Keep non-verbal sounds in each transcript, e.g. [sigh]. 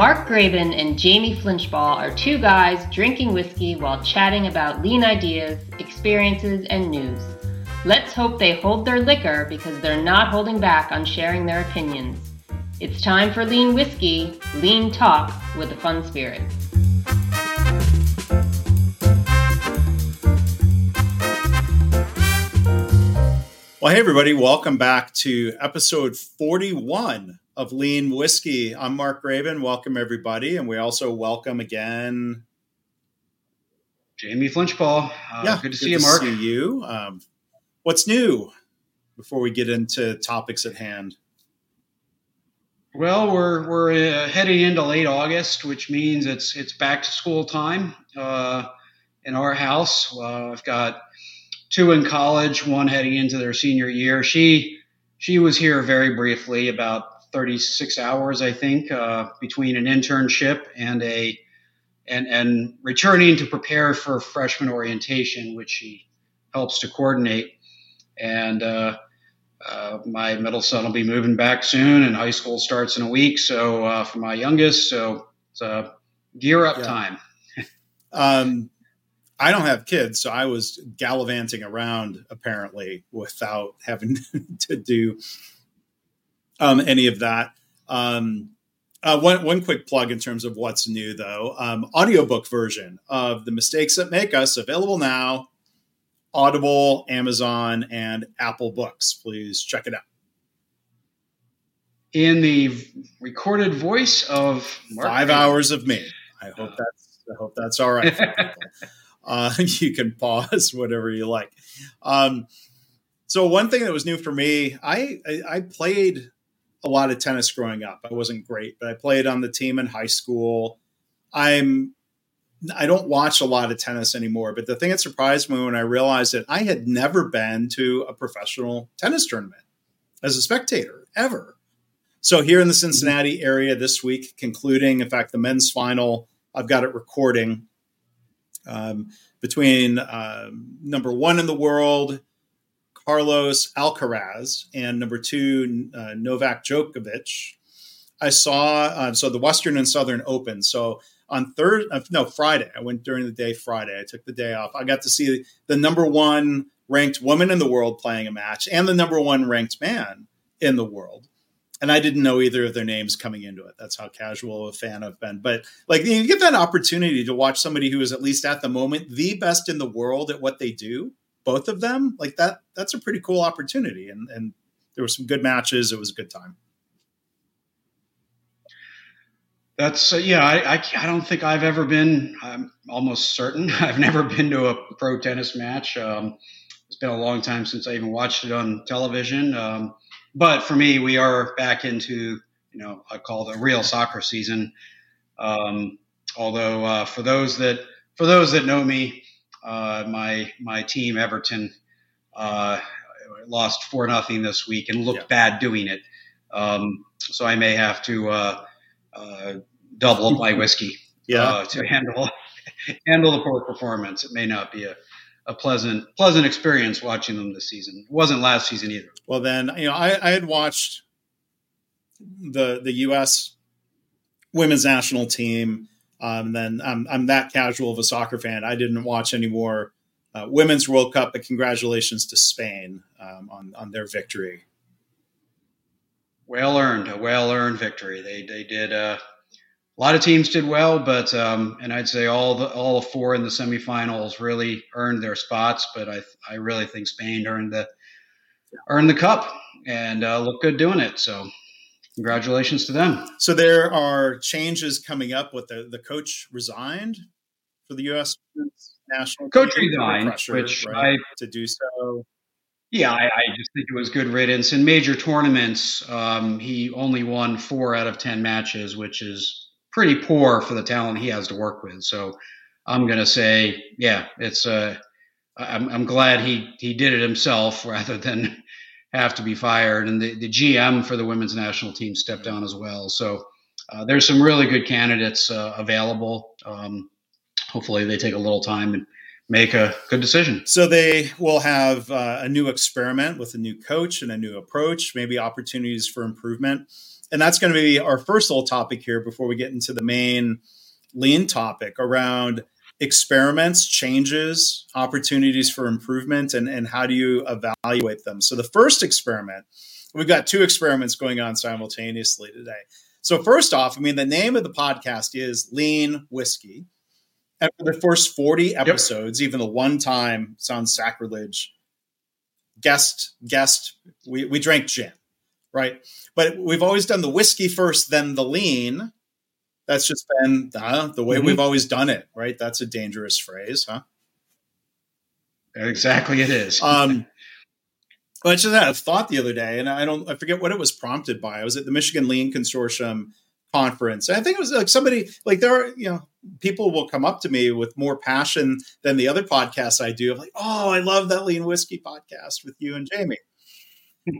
Mark Graban and Jamie Flinchbaugh are two guys drinking whiskey while chatting about lean ideas, experiences, and news. Let's hope they hold their liquor because they're not holding back on sharing their opinions. It's time for Lean Whiskey, Lean Talk with a Fun Spirit. Well, hey, everybody, welcome back to episode 41 of Lean Whiskey. I'm Mark Graban. Welcome, everybody. And we also welcome again Jamie Flinchbaugh. Uh, yeah, good to good see you, Mark. See you. Um, what's new before we get into topics at hand? Well, we're we're uh, heading into late August, which means it's it's back to school time uh, in our house. Uh, I've got two in college, one heading into their senior year. She she was here very briefly, about 36 hours, I think, uh, between an internship and a and and returning to prepare for freshman orientation, which she helps to coordinate. And uh, uh, my middle son will be moving back soon, and high school starts in a week. So uh, for my youngest, so it's a gear up yeah. time. [laughs] um, I don't have kids, so I was gallivanting around apparently without [laughs] having to do um, any of that. Um, uh, one, one quick plug in terms of what's new, though um, audiobook version of The Mistakes That Make Us available now. Audible, Amazon, and Apple Books. Please check it out. In the recorded voice of Mark five hours of me. I hope that's I hope that's all right. [laughs] uh, [laughs] you can pause whatever you like. Um, so one thing that was new for me, I, I, I played a lot of tennis growing up. I wasn't great, but I played on the team in high school. I'm I don't watch a lot of tennis anymore, but the thing that surprised me when I realized that I had never been to a professional tennis tournament as a spectator ever. So here in the Cincinnati area this week, concluding, in fact, the men's final, I've got it recording um, between um, number one in the world, Carlos Alcaraz and number two, uh, Novak Djokovic. I saw uh, so the Western and Southern Open. So on Thursday, uh, no Friday, I went during the day. Friday, I took the day off. I got to see the number one ranked woman in the world playing a match and the number one ranked man in the world. And I didn't know either of their names coming into it. That's how casual a fan I've been. But like you get that opportunity to watch somebody who is at least at the moment the best in the world at what they do both of them, like that, that's a pretty cool opportunity. And, and there were some good matches. It was a good time. That's uh, yeah. I, I, I don't think I've ever been. I'm almost certain [laughs] I've never been to a pro tennis match. Um, it's been a long time since I even watched it on television. Um, but for me, we are back into you know I call the real soccer season. Um, although uh, for those that for those that know me, uh, my my team Everton uh, lost four nothing this week and looked yeah. bad doing it. Um, so I may have to uh, uh double up my whiskey [laughs] yeah. Uh, to handle handle the poor performance. It may not be a, a pleasant pleasant experience watching them this season. It wasn't last season either. Well, then you know I, I had watched the the U.S. women's national team um, then I'm, I'm that casual of a soccer fan. I didn't watch any more uh, women's World Cup, but congratulations to Spain um, on on their victory. Well earned, a well earned victory. They they did. Uh, a lot of teams did well, but um, and I'd say all the all four in the semifinals really earned their spots. But I I really think Spain earned the earned the cup and uh, looked good doing it. So Congratulations to them. So there are changes coming up. With the the coach resigned for the U.S. national coach resigned, pressure, which right, I to do so. Yeah, I, I, just think it was good riddance. In major tournaments, um, he only won four out of ten matches, which is pretty poor for the talent he has to work with. So I'm going to say, yeah, it's. Uh, I'm, I'm glad he he did it himself [laughs] rather than have to be fired, and the, the GM for the women's national team stepped down as well. So uh, there's some really good candidates uh, available. Um, hopefully, they take a little time and make a good decision. So they will have uh, a new experiment with a new coach and a new approach, maybe opportunities for improvement. And that's going to be our first little topic here before we get into the main lean topic around experiments, changes, opportunities for improvement, and, and how do you evaluate them. So the first experiment, we've got two experiments going on simultaneously today. So first off, I mean, the name of the podcast is Lean Whiskey. And for the first 40 episodes, yep. even the one time sounds sacrilege. Guest, guest, we, we drank gin, right? But we've always done the whiskey first, then the lean. That's just been uh, the way mm-hmm. we've always done it, right? That's a dangerous phrase, huh? Exactly, it is. um, but I just had a thought the other day, and I don't, I forget what it was prompted by. I was at the Michigan Lean Consortium conference. I think it was like somebody, like there are, you know, people will come up to me with more passion than the other podcasts I do. I'm like, oh, I love that lean whiskey podcast with you and Jamie.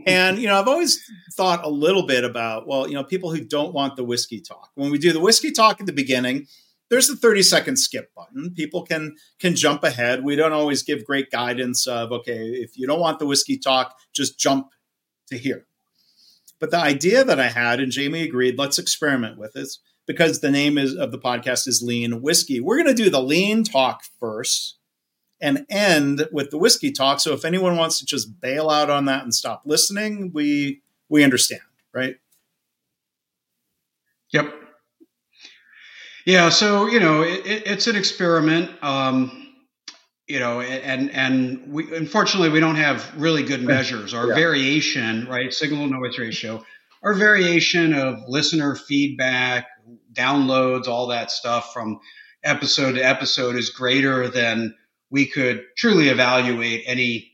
And you know, I've always thought a little bit about, well, you know, people who don't want the whiskey talk. When we do the whiskey talk at the beginning, there's the 30 second skip button. People can can jump ahead. We don't always give great guidance of, okay, if you don't want the whiskey talk, just jump to here. But the idea that I had, and Jamie agreed, let's experiment with this because the name is of the podcast is Lean Whiskey. We're going to do the lean talk first and end with the whiskey talk. So if anyone wants to just bail out on that and stop listening, we we understand, right? Yep. Yeah. So you know, it, it's an experiment. Um, you know, and and we unfortunately we don't have really good measures. Our yeah. variation, right, signal to noise ratio, our variation of listener feedback, downloads, all that stuff from episode to episode is greater than we could truly evaluate any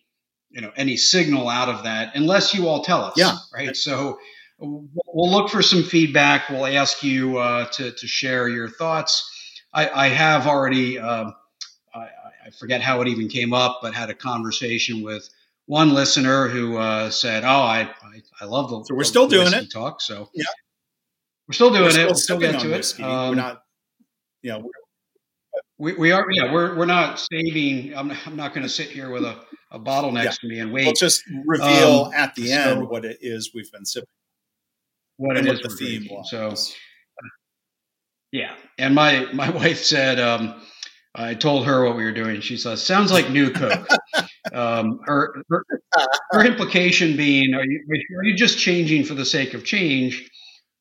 you know any signal out of that unless you all tell us yeah. right? So we'll look for some feedback. We'll ask you uh, to, to share your thoughts. I, I have already uh, I, I, forget how it even came up but had a conversation with one listener who uh, said oh I, I, I love the so we're still doing it. talk so yeah. we're still doing we're still it. We'll still get to it. Um, we're not, you know, we, we are, yeah, we're, we're not saving. I'm, I'm not going to sit here with a, a bottle next yeah. to me and wait. We'll just reveal um, at the end so, what it is we've been sipping. What it is the theme was. So, yeah. And my, my [laughs] wife said, um, I told her what we were doing. She says, "Sounds like new Coke." [laughs] um, her, her, her implication being, are you, are you just changing for the sake of change?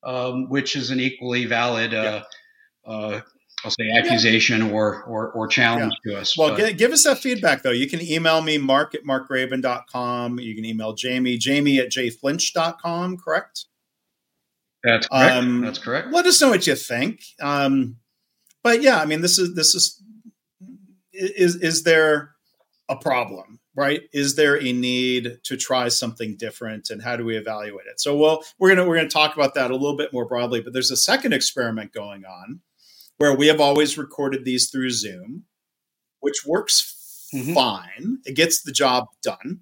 um, which is an equally valid, uh, yeah. uh, I'll say, accusation yeah. or, or, or challenge yeah. to us. Well, give, give us that feedback, though. You can email me, mark at markgraban.com. You can email Jamie, jamie at jflinch.com, correct? That's correct. Um, That's correct. Let us know what you think. Um, but yeah, I mean, this is, this is, is, is there a problem? right is there a need to try something different and how do we evaluate it so well we're going to we're going to talk about that a little bit more broadly but there's a second experiment going on where we have always recorded these through zoom which works mm-hmm. fine it gets the job done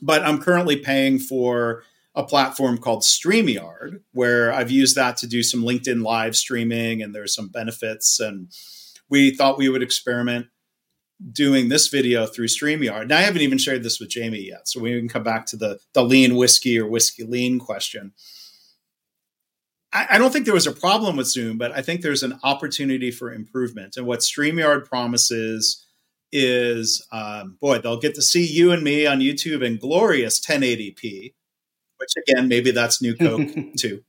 but i'm currently paying for a platform called StreamYard, where I've used that to do some LinkedIn live streaming, and there's some benefits. And we thought we would experiment doing this video through StreamYard. And I haven't even shared this with Jamie yet. So we can come back to the, the lean whiskey or whiskey lean question. I, I don't think there was a problem with Zoom, but I think there's an opportunity for improvement. And what StreamYard promises is um, boy, they'll get to see you and me on YouTube in glorious 1080p, which again, maybe that's new Coke [laughs] too.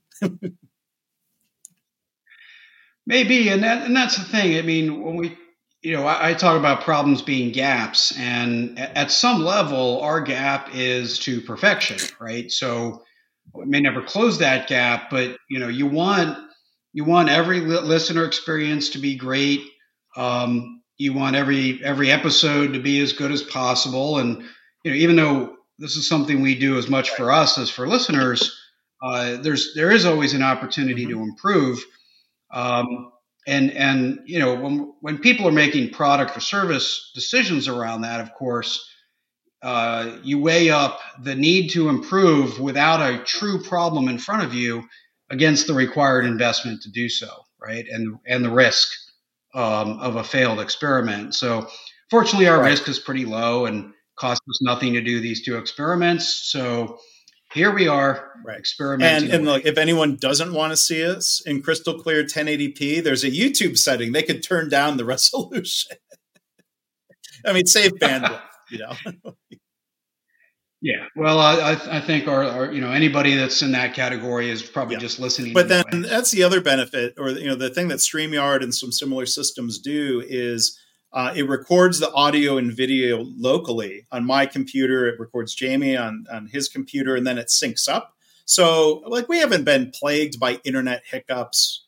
maybe, and that and that's the thing. I mean, when we you know, I, I, talk about problems being gaps, and at some level, our gap is to perfection, right? So may never close that gap, but you know, you want you want every listener experience to be great. Um, you want every every episode to be as good as possible, and you know, even though this is something we do as much for us as for listeners, uh, there's there is always an opportunity mm-hmm. to improve. Um, and and you know when when people are making product or service decisions around that of course uh, you weigh up the need to improve without a true problem in front of you against the required investment to do so right and and the risk um, of a failed experiment so fortunately, our right. risk is pretty low and costs us nothing to do these two experiments. So here we are right. experimenting. And, and look, if anyone doesn't want to see us in crystal clear 1080p, there's a YouTube setting. They could turn down the [laughs] resolution. I mean, save bandwidth, you know. [laughs] Yeah, well, I, I think our, our, you know anybody that's in that category is probably yeah. just listening. But then that's the other benefit, or you know, the thing that Streamyard and some similar systems do is uh, it records the audio and video locally on my computer. It records Jamie on on his computer, and then it syncs up. So, like, we haven't been plagued by internet hiccups.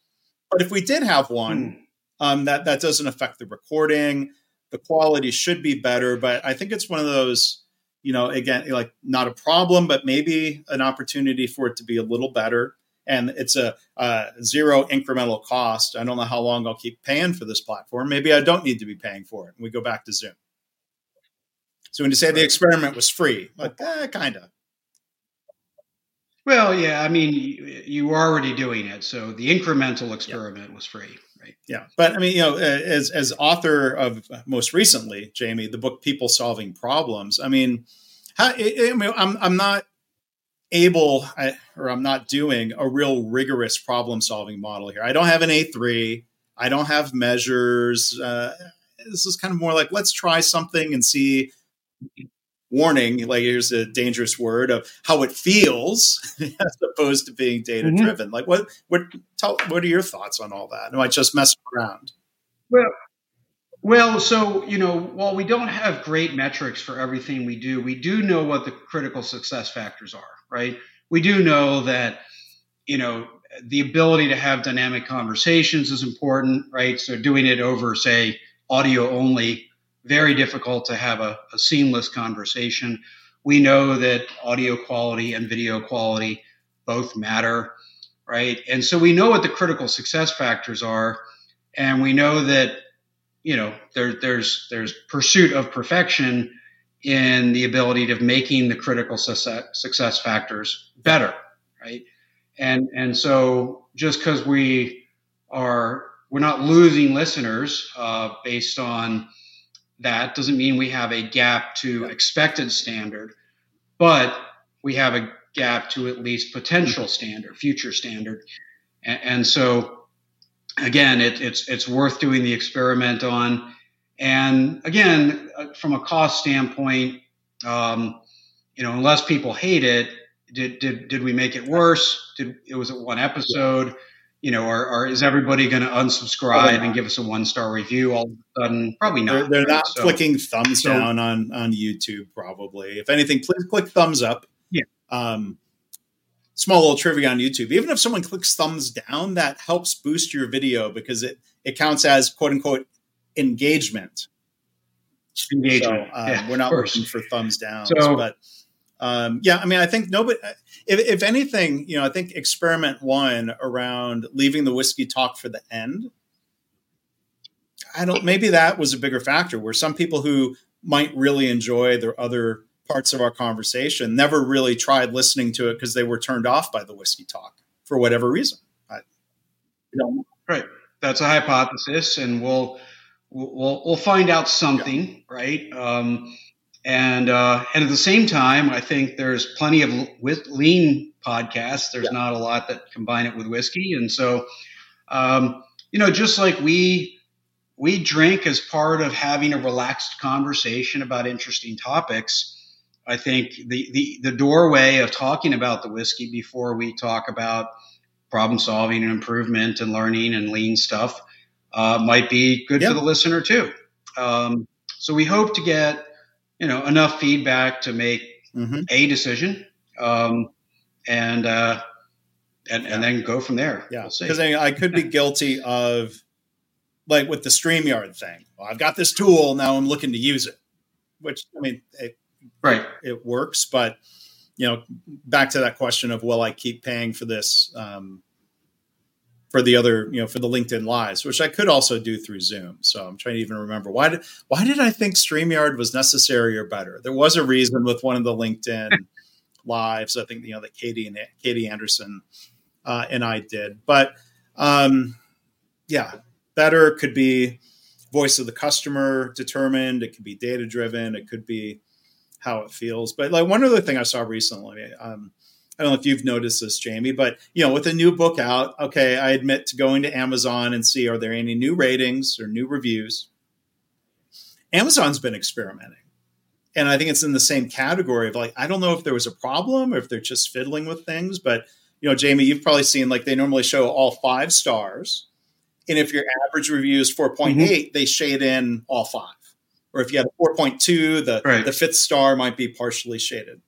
But if we did have one, hmm. um, that that doesn't affect the recording. The quality should be better, but I think it's one of those you know, again, like not a problem, but maybe an opportunity for it to be a little better. And it's a, a, zero incremental cost. I don't know how long I'll keep paying for this platform. Maybe I don't need to be paying for it. And we go back to Zoom. So when you say the experiment was free, like eh, kind of. Well, yeah, I mean, you, were already doing it, so the incremental experiment yeah. was free, Yeah, but I mean, you know, as as author of most recently, Jamie, the book "People Solving Problems." I mean, how, I mean, I'm I'm not able, or I'm not doing a real rigorous problem solving model here. I don't have an A three. I don't have measures. Uh, this is kind of more like let's try something and see warning like here's a dangerous word of how it feels [laughs] as opposed to being data driven mm-hmm. like what what tell what are your thoughts on all that? Am i just messing around? Well well so you know while we don't have great metrics for everything we do we do know what the critical success factors are right? We do know that you know the ability to have dynamic conversations is important right? So doing it over say audio only very difficult to have a, a seamless conversation. We know that audio quality and video quality both matter, right? And so we know what the critical success factors are, and we know that you know there, there's there's pursuit of perfection in the ability of making the critical success, success factors better, right? And and so just because we are we're not losing listeners uh, based on that doesn't mean we have a gap to expected standard, but we have a gap to at least potential standard, future standard. And, and so, again, it, it's it's worth doing the experiment on. And again, uh, from a cost standpoint, um, you know, unless people hate it, did did did we make it worse? Did it was it one episode? You know, or, is everybody going to unsubscribe and give us a one star review all of a sudden? Probably not. They're, they're not so, clicking thumbs so, down on on YouTube. Probably, if anything, please click thumbs up. Yeah. Um, small little trivia on YouTube. Even if someone clicks thumbs down, that helps boost your video because it it counts as quote unquote engagement. Engagement. So, um, yeah, we're not looking for thumbs down, so, but um, yeah, I mean, I think nobody, if, if, anything, you know, I think experiment one around leaving the whiskey talk for the end. I don't, maybe that was a bigger factor where some people who might really enjoy the other parts of our conversation never really tried listening to it because they were turned off by the whiskey talk for whatever reason. I, you know. Right. That's a hypothesis, and we'll, we'll, we'll find out something, yeah. right? Um, and uh, and at the same time, I think there's plenty of with lean podcasts. There's yeah. not a lot that combine it with whiskey, and so um, you know, just like we we drink as part of having a relaxed conversation about interesting topics. I think the, the, the doorway of talking about the whiskey before we talk about problem solving and improvement and learning and lean stuff uh, might be good for the listener too. Um, so we hope to get you know enough feedback to make mm-hmm. a decision um, and uh, and and then go from there. Yeah. Because we'll I, I could be [laughs] guilty of like with the StreamYard thing. Well, i've got this tool now i'm looking to use it. Which i mean it, right. it, it works but you know back to that question of will i keep paying for this um, for the other, you know, for the LinkedIn lives, which I could also do through Zoom. So I'm trying to even remember why did why did I think StreamYard was necessary or better? There was a reason with one of the LinkedIn [laughs] lives. I think you know that Katie and Katie Anderson uh, and I did, but um, yeah, better could be. voice of the customer determined. It could be data driven. It could be how it feels. But like one other thing I saw recently, um, I don't know if you've noticed this, Jamie, but you know, with a new book out, okay, I admit to going to Amazon and see are there any new ratings or new reviews. Amazon's been experimenting. And I think it's in the same category of like, I don't know if there was a problem or if they're just fiddling with things, but you know, Jamie, you've probably seen like they normally show all five stars. And if your average review is 4.8, mm-hmm. they shade in all five. Or if you have a 4.2, the, right. the fifth star might be partially shaded.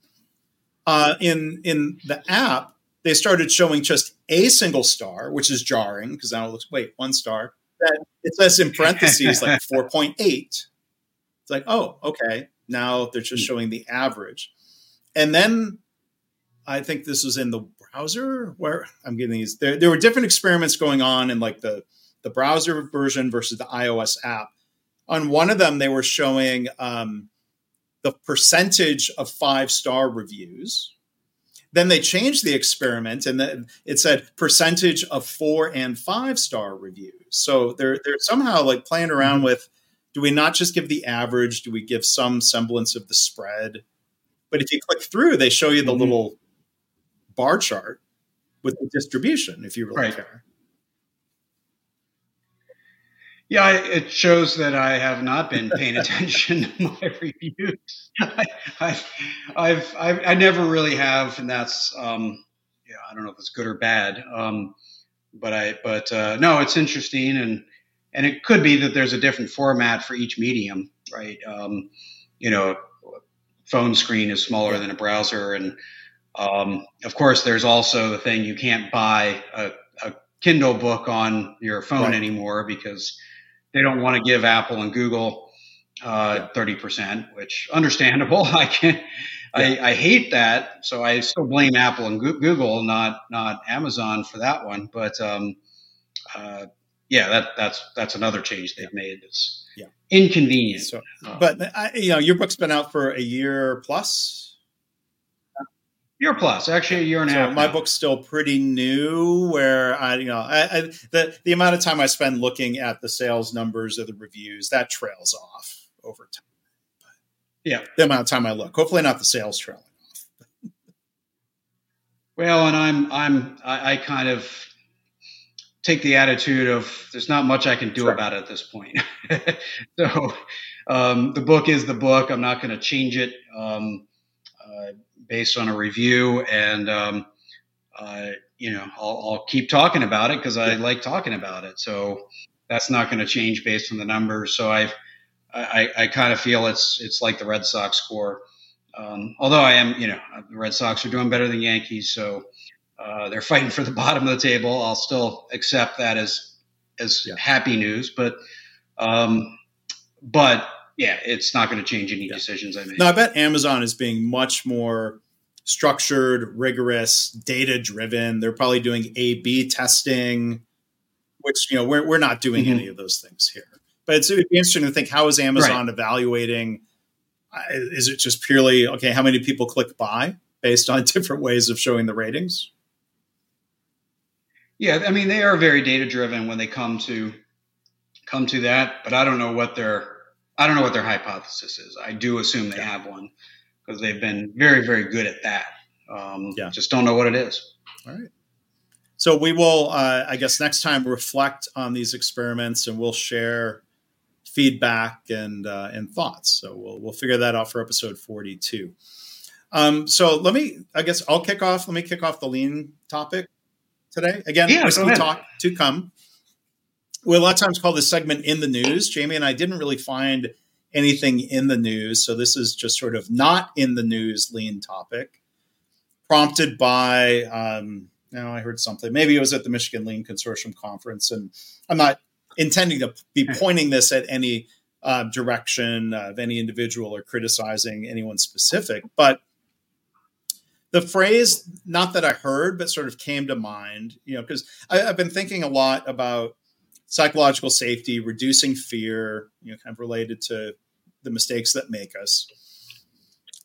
Uh, in in the app, they started showing just a single star, which is jarring because now it looks wait one star. That it says in parentheses like [laughs] 4.8. It's like oh okay now they're just hmm. showing the average, and then I think this was in the browser where I'm getting these. There, there were different experiments going on in like the the browser version versus the iOS app. On one of them, they were showing um, the percentage of five star reviews. Then they changed the experiment and then it said percentage of four and five star reviews. So they're they're somehow like playing around mm-hmm. with do we not just give the average? Do we give some semblance of the spread? But if you click through, they show you the mm-hmm. little bar chart with the distribution if you really right. care. Yeah, it shows that I have not been paying [laughs] attention to my [laughs] reviews. I, I, I've, I've, I never really have, and that's, um, yeah, I don't know if it's good or bad. Um, but I, but uh, no, it's interesting, and and it could be that there's a different format for each medium, right? Um, you know, phone screen is smaller than a browser, and um, of course, there's also the thing you can't buy a, a Kindle book on your phone right. anymore because they don't want to give Apple and Google uh, thirty uh, percent, which understandable. [laughs] I can yeah. I, I, hate that, so I still blame Apple and Google, not not Amazon for that one. But um, uh, yeah, that that's that's another change they've made. It's yeah. inconvenient. So, uh, but I, you know, your book's been out for a year plus Year plus, actually a year and a so half. My now. book's still pretty new. Where I, you know, I, I, the the amount of time I spend looking at the sales numbers or the reviews that trails off over time. But yeah, the amount of time I look. Hopefully, not the sales trailing off. well, and I'm I'm I, I, kind of take the attitude of there's not much I can do sure. about it at this point. [laughs] so um, the book is the book. I'm not going to change it. Um, uh, based on a review, and um, uh, you know I'll, I'll, keep talking about it because I like talking about it. So that's not going to change based on the numbers. So I've I, I kind of feel it's it's like the Red Sox score. Um, although I am, you know, the Red Sox are doing better than Yankees, so uh, they're fighting for the [laughs] bottom of the table. I'll still accept that as as yeah. happy news, but um, but yeah, it's not going to change any yeah. decisions I make. No, I bet Amazon is being much more structured, rigorous, data driven. They're probably doing A B testing, which, you know, we're, we're not doing mm-hmm. any of those things here. But it's it'd be interesting to think how is Amazon right. evaluating? Is it just purely, okay, how many people click buy based on [laughs] different ways of showing the ratings? Yeah, I mean they are very data driven when they come to come to that, but I don't know what their I don't know what their hypothesis is. I do assume they have one because they've been very, very good at that. Um, yeah. Just don't know what it is. All right. So we will, uh, I guess, next time reflect on these experiments and we'll share feedback and uh, and thoughts. So we'll we'll figure that out for episode forty two. Um, so let me, I guess, I'll kick off. Let me kick off the lean topic today. Again, yeah, whiskey talk to come we a lot of times call this segment in the news. Jamie and I didn't really find anything in the news, so this is just sort of not in the news lean topic, prompted by. Um, you know, I heard something. Maybe it was at the Michigan Lean Consortium conference, and I'm not intending to be pointing this at any uh, direction of any individual or criticizing anyone specific, but the phrase, not that I heard, but sort of came to mind, you know, because I've been thinking a lot about psychological safety, reducing fear, you know, kind of related to the mistakes that make us.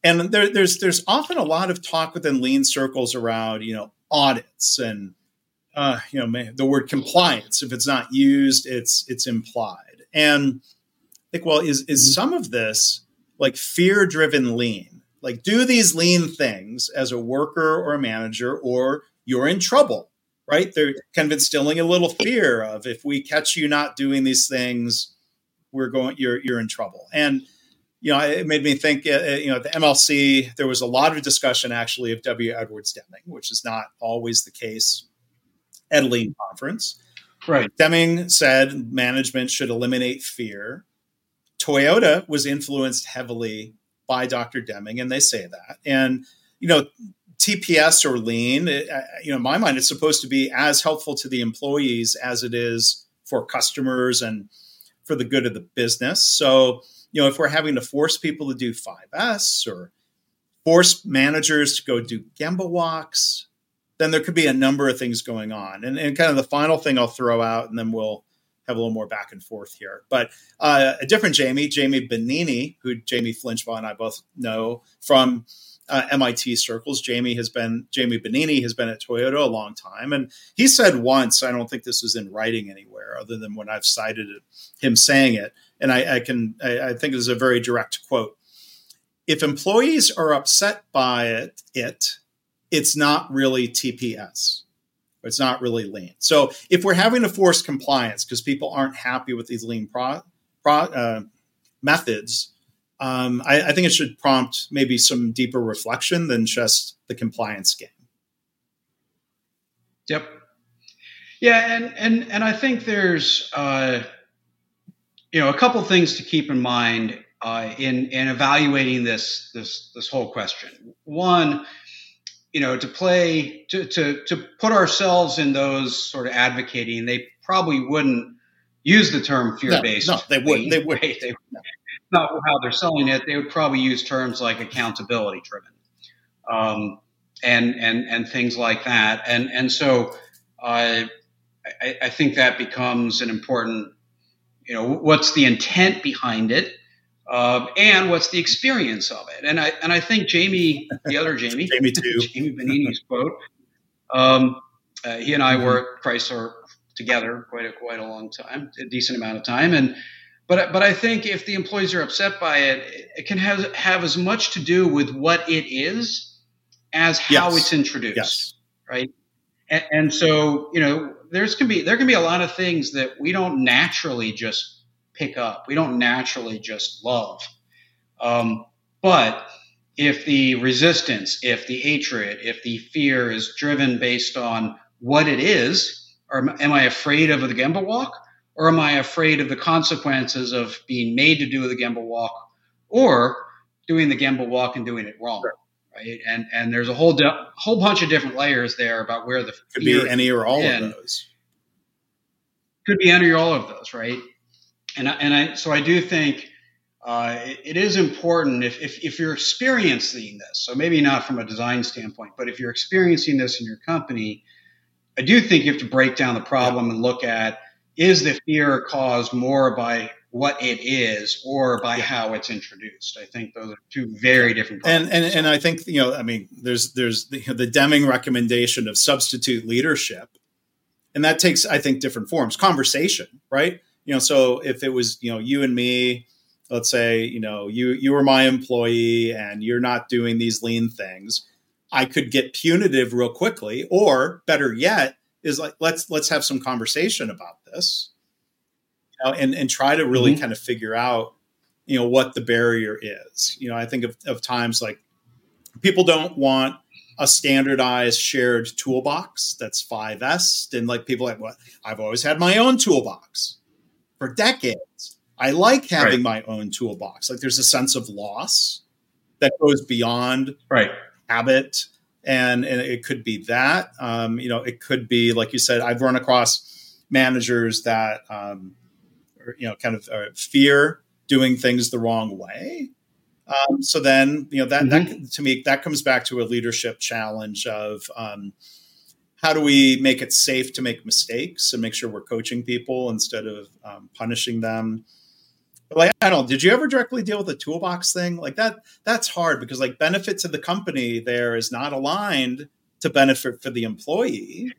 And there, there's there's often a lot of talk within lean circles around you know audits and uh, you know the word compliance. If it's not used, it's it's implied. And I think, well, is is mm-hmm. some of this like fear driven lean? Like, do these lean things as a worker or a manager, or you're in trouble, right? They're kind of instilling a little fear of if we catch you not doing these things, we're going, you're you're in trouble. And you know, it made me think. Uh, uh you know, the MLC, there was a lot of discussion actually of W. Edwards Deming, which is not always the case at a lean conference. Right. Deming said management should eliminate fear. Toyota was influenced heavily by Dr. Deming, and they say that. And you know, TPS or lean, it, you know, in my mind, it's supposed to be as helpful to the employees as it is for customers and for the good of the business. So, you know, if we're having to force people to do 5S or force managers to go do Gemba walks, then there could be a number of things going on. And, and kind of the final thing I'll throw out, and then we'll have a little more back and forth here. But uh, a different Jamie, Jamie Bonini, who Jamie Flinchbaugh and I both know from uh, MIT circles. Jamie has been Jamie Bonini has been at Toyota a long time, and he said once, I don't think this was in writing anywhere, other than when I've cited it, him saying it, and I, I can I, I think it is a very direct quote. If employees are upset by it, it it's not really TPS. It's not really lean. So if we're having to force compliance because people aren't happy with these lean pro, pro, uh, methods, um, I, I, think it should prompt maybe some deeper reflection than just the compliance game. Yep. Yeah, and and and I think there's uh, you know a couple things to keep in mind uh, in in evaluating this this this whole question. One you know, to play, to, to, to put ourselves in those sort of advocating, they probably wouldn't use the term fear based. No, no, they wouldn't. They [laughs] would. Right? They, not how they're selling it. They would probably use terms like accountability driven, um, and and and things like that. And and so uh, I, I think that becomes an important. You know, what's the intent behind it? uh, and what's the experience of it. And I and I think Jamie, the other [laughs] Jamie, Jamie too, [laughs] Jamie Bonini's quote. Um, uh, he and I mm-hmm. were at Chrysler together quite a quite a long time, a decent amount of time, and. But, but I think if the employees are upset by it, it can have, have as much to do with what it is as how yes. it's introduced, yes. right? And, and so, you know, there's can be there can be a lot of things that we don't naturally just pick up. We don't naturally just love. Um, but if the resistance, if the hatred, if the fear is driven based on what it is, or am I afraid of the Gemba walk? Or am I afraid of the consequences of being made to do the Gemba walk or doing the Gemba walk and doing it wrong? Sure. Right. And, and there's a whole, de- whole bunch of different layers there about where the could be any or all of those. Could be any or all of those. Right and I, and I so I do think uh, it, it is important if, if if you're experiencing this. So maybe not from a design standpoint, but if you're experiencing this in your company, I do think you have to break down the problem yeah. and look at is the fear caused more by what it is or by how it's introduced. I think those are two very different. Problems. And and and I think you know, I mean, there's there's the, the Deming recommendation of substitute leadership, and that takes I think different forms. Conversation, right? you know, so if it was, you know, you and me, let's say, you know, you you were my employee and you're not doing these lean things, I could get punitive real quickly. Or better yet, is like let's let's have some conversation about this. You know, and and try to really mm-hmm. kind of figure out, you know, what the barrier is. You know, I think of, of times like people don't want a standardized shared toolbox that's 5S. And like people like, what? I've always had my own toolbox for decades. I like having right. my own toolbox. Like there's a sense of loss that goes beyond right. habit. And, and it could be that, um, you know, it could be, like you said, I've run across managers that, um, or, you know, kind of uh, fear doing things the wrong way. Um, so then, you know, that, mm-hmm. that to me, that comes back to a leadership challenge of, um, how do we make it safe to make mistakes and make sure we're coaching people instead of um, punishing them like i don't did you ever directly deal with the toolbox thing like that that's hard because like benefit to the company there is not aligned to benefit for the employee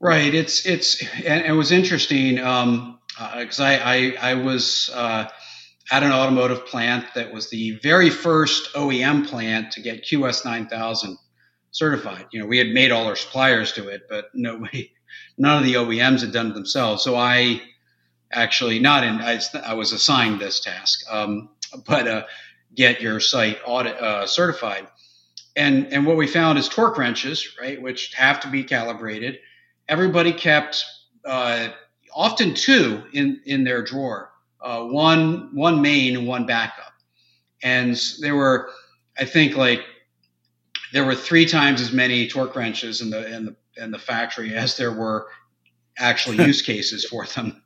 right it's it's and it was interesting um, because uh, I, I, I was uh, at an automotive plant that was the very first OEM plant to get QS 9000 certified. You know, we had made all our suppliers do it, but nobody, none of the OEMs had done it themselves. So I actually not in I, I was assigned this task, um, but uh, get your site audit uh, certified. And and what we found is torque wrenches, right, which have to be calibrated. Everybody kept uh, often two in in their drawer, uh, one one main and one backup. And there were, I think, like there were three times as many torque wrenches in the in the in the factory as there were actual [laughs] use cases for them.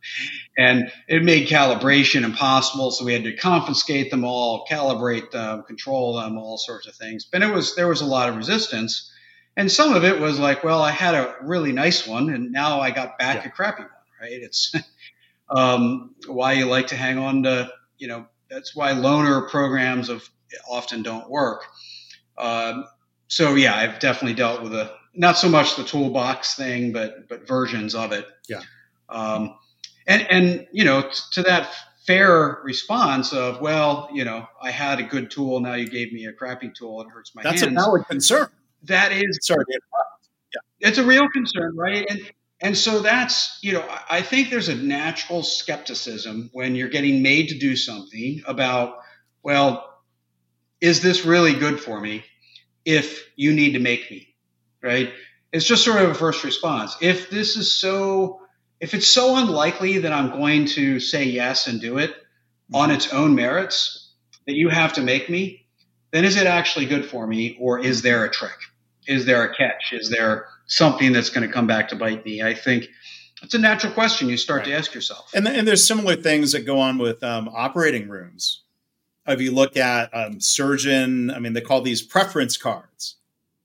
And it made calibration impossible. So we had to confiscate them all, calibrate them, control them, all sorts of things. But it was, there was a lot of resistance. And some of it was like, well, I had a really nice one and now I got back yeah. a crappy one, right? It's [laughs] um, why you like to hang on to, you know, that's why loaner programs of often don't work. Um, so yeah, I've definitely dealt with a not so much the toolbox thing, but but versions of it. Yeah. Um, and and you know t- to that fair response of well, you know, I had a good tool, now you gave me a crappy tool, it hurts my That's hands. That's a valid concern. That is sorry. Yeah. It's a real concern, right? And and so that's you know I think there's a natural skepticism when you're getting made to do something about well, is this really good for me? If you need to make me right? It's just sort of a first response. If this is so, if it's so unlikely that I'm going to say yes and do it on its own merits that you have to make me, then is it actually good for me or is there a trick? Is there a catch? Is there something that's going to come back to bite me? I think it's a natural question you start right. to ask yourself. And, and there's similar things that go on with um, operating rooms. If you look at um, surgeon, I mean, they call these preference cards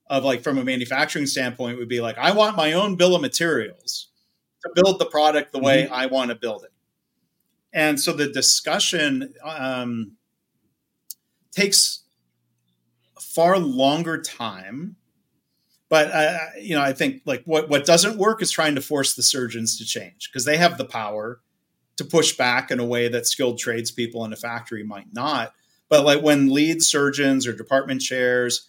of like from a manufacturing standpoint would be like I want my own bill of materials to build the product the way mm-hmm. I want to build it. And so the discussion um, takes far longer time. But uh, you know, I think like what what doesn't work is trying to force the surgeons to change because they have the power to push back in a way that skilled tradespeople in a factory might not. But like when lead surgeons or department chairs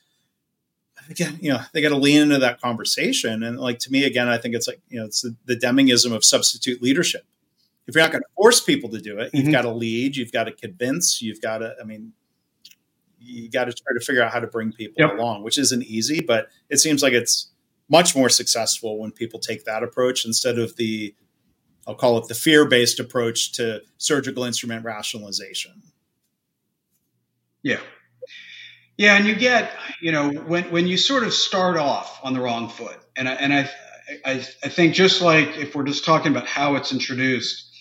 again, you know, they got to lean into that conversation. And like to me, again, I think it's like you know, it's the, the Demingism of substitute leadership. If you're not going to force people to do it, mm-hmm. you've got to lead, you've got to convince, you've got to. I mean, you got to try to figure out how to bring people yep. along, which isn't easy, but it seems like it's much more successful when people take that approach instead of the I'll call it the fear-based approach to surgical instrument rationalization. Yeah, yeah, and you get, you know, when when you sort of start off on the wrong foot, and I, and I, I, I think just like if we're just talking about how it's introduced,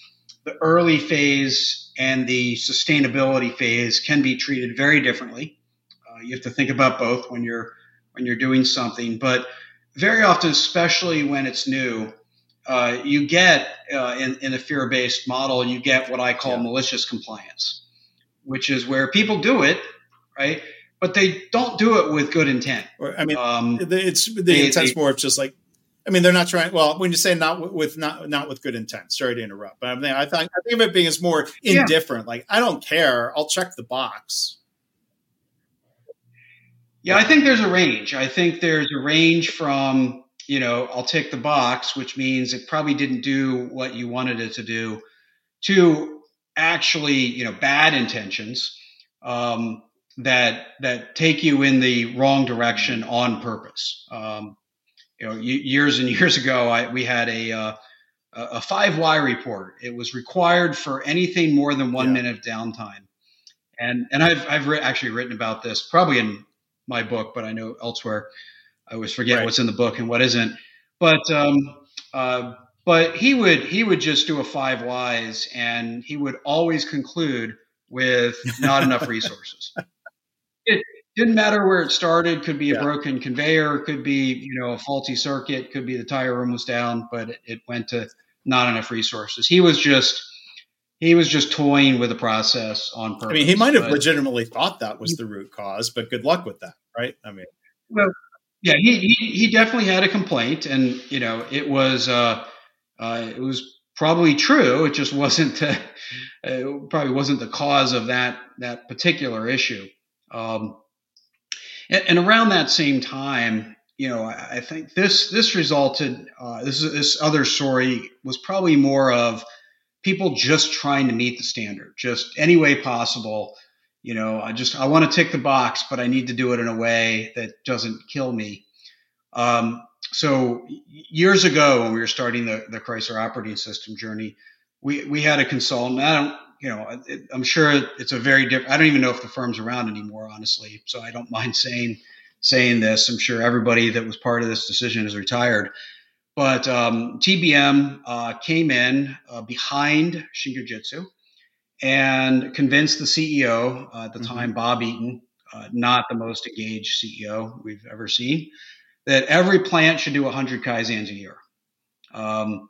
the early phase and the sustainability phase can be treated very differently. Uh, you have to think about both when you're when you're doing something, but very often, especially when it's new, uh, you get uh, in, in a fear-based model, you get what I call yeah. malicious compliance, which is where people do it, right? But they don't do it with good intent. I mean, um, it's the they, intent's they, more of just like, I mean, they're not trying. Well, when you say not with not not with good intent, sorry to interrupt, but I, mean, I think I think of it being as more indifferent. Yeah. Like, I don't care. I'll check the box. Yeah, I think there's a range. I think there's a range from you know I'll tick the box, which means it probably didn't do what you wanted it to do, to actually you know bad intentions. Um, that that take you in the wrong direction on purpose. Um, you know, years and [laughs] years ago, I, we had a uh, a five Y report. It was required for anything more than one yeah. minute of downtime, and and I've I've re- actually written about this probably in my book, but I know elsewhere. I always forget right. what's in the book and what isn't. But um, uh, but he would he would just do a five Ys, and he would always conclude with not enough resources [laughs] it didn't matter where it started. Could be a yeah. broken conveyor, could be you know a faulty circuit, could be the tire room was down, but it went to not enough resources. He was just he was just toying with the process on purpose. I mean, he might have legitimately thought that was the root cause, but good luck with that, right? I mean, well, yeah, he he, he definitely had a complaint, and you know, it was uh, uh, it was probably true. It just wasn't uh, [laughs] it probably wasn't the cause of that that particular issue. Um, and, and, around that same time, you know, I, I think this this resulted. Uh, this this other story was probably more of people just trying to meet the standard, just any way possible. You know, I just I want to tick the box, but I need to do it in a way that doesn't kill me. Um, so years ago, when we were starting the, the Chrysler operating system journey, we we had a consultant. I don't, you know, it, I'm sure it's a very different. I don't even know if the firm's around anymore, honestly. So I don't [laughs] mind saying saying this. I'm sure everybody that was part of this decision is retired. But um, TBM uh, came in uh, behind Shingijutsu and convinced the CEO uh, at the mm-hmm. time, Bob Eaton, uh, not the most engaged CEO we've ever seen, that every plant should do 100 kaizens a year. Um,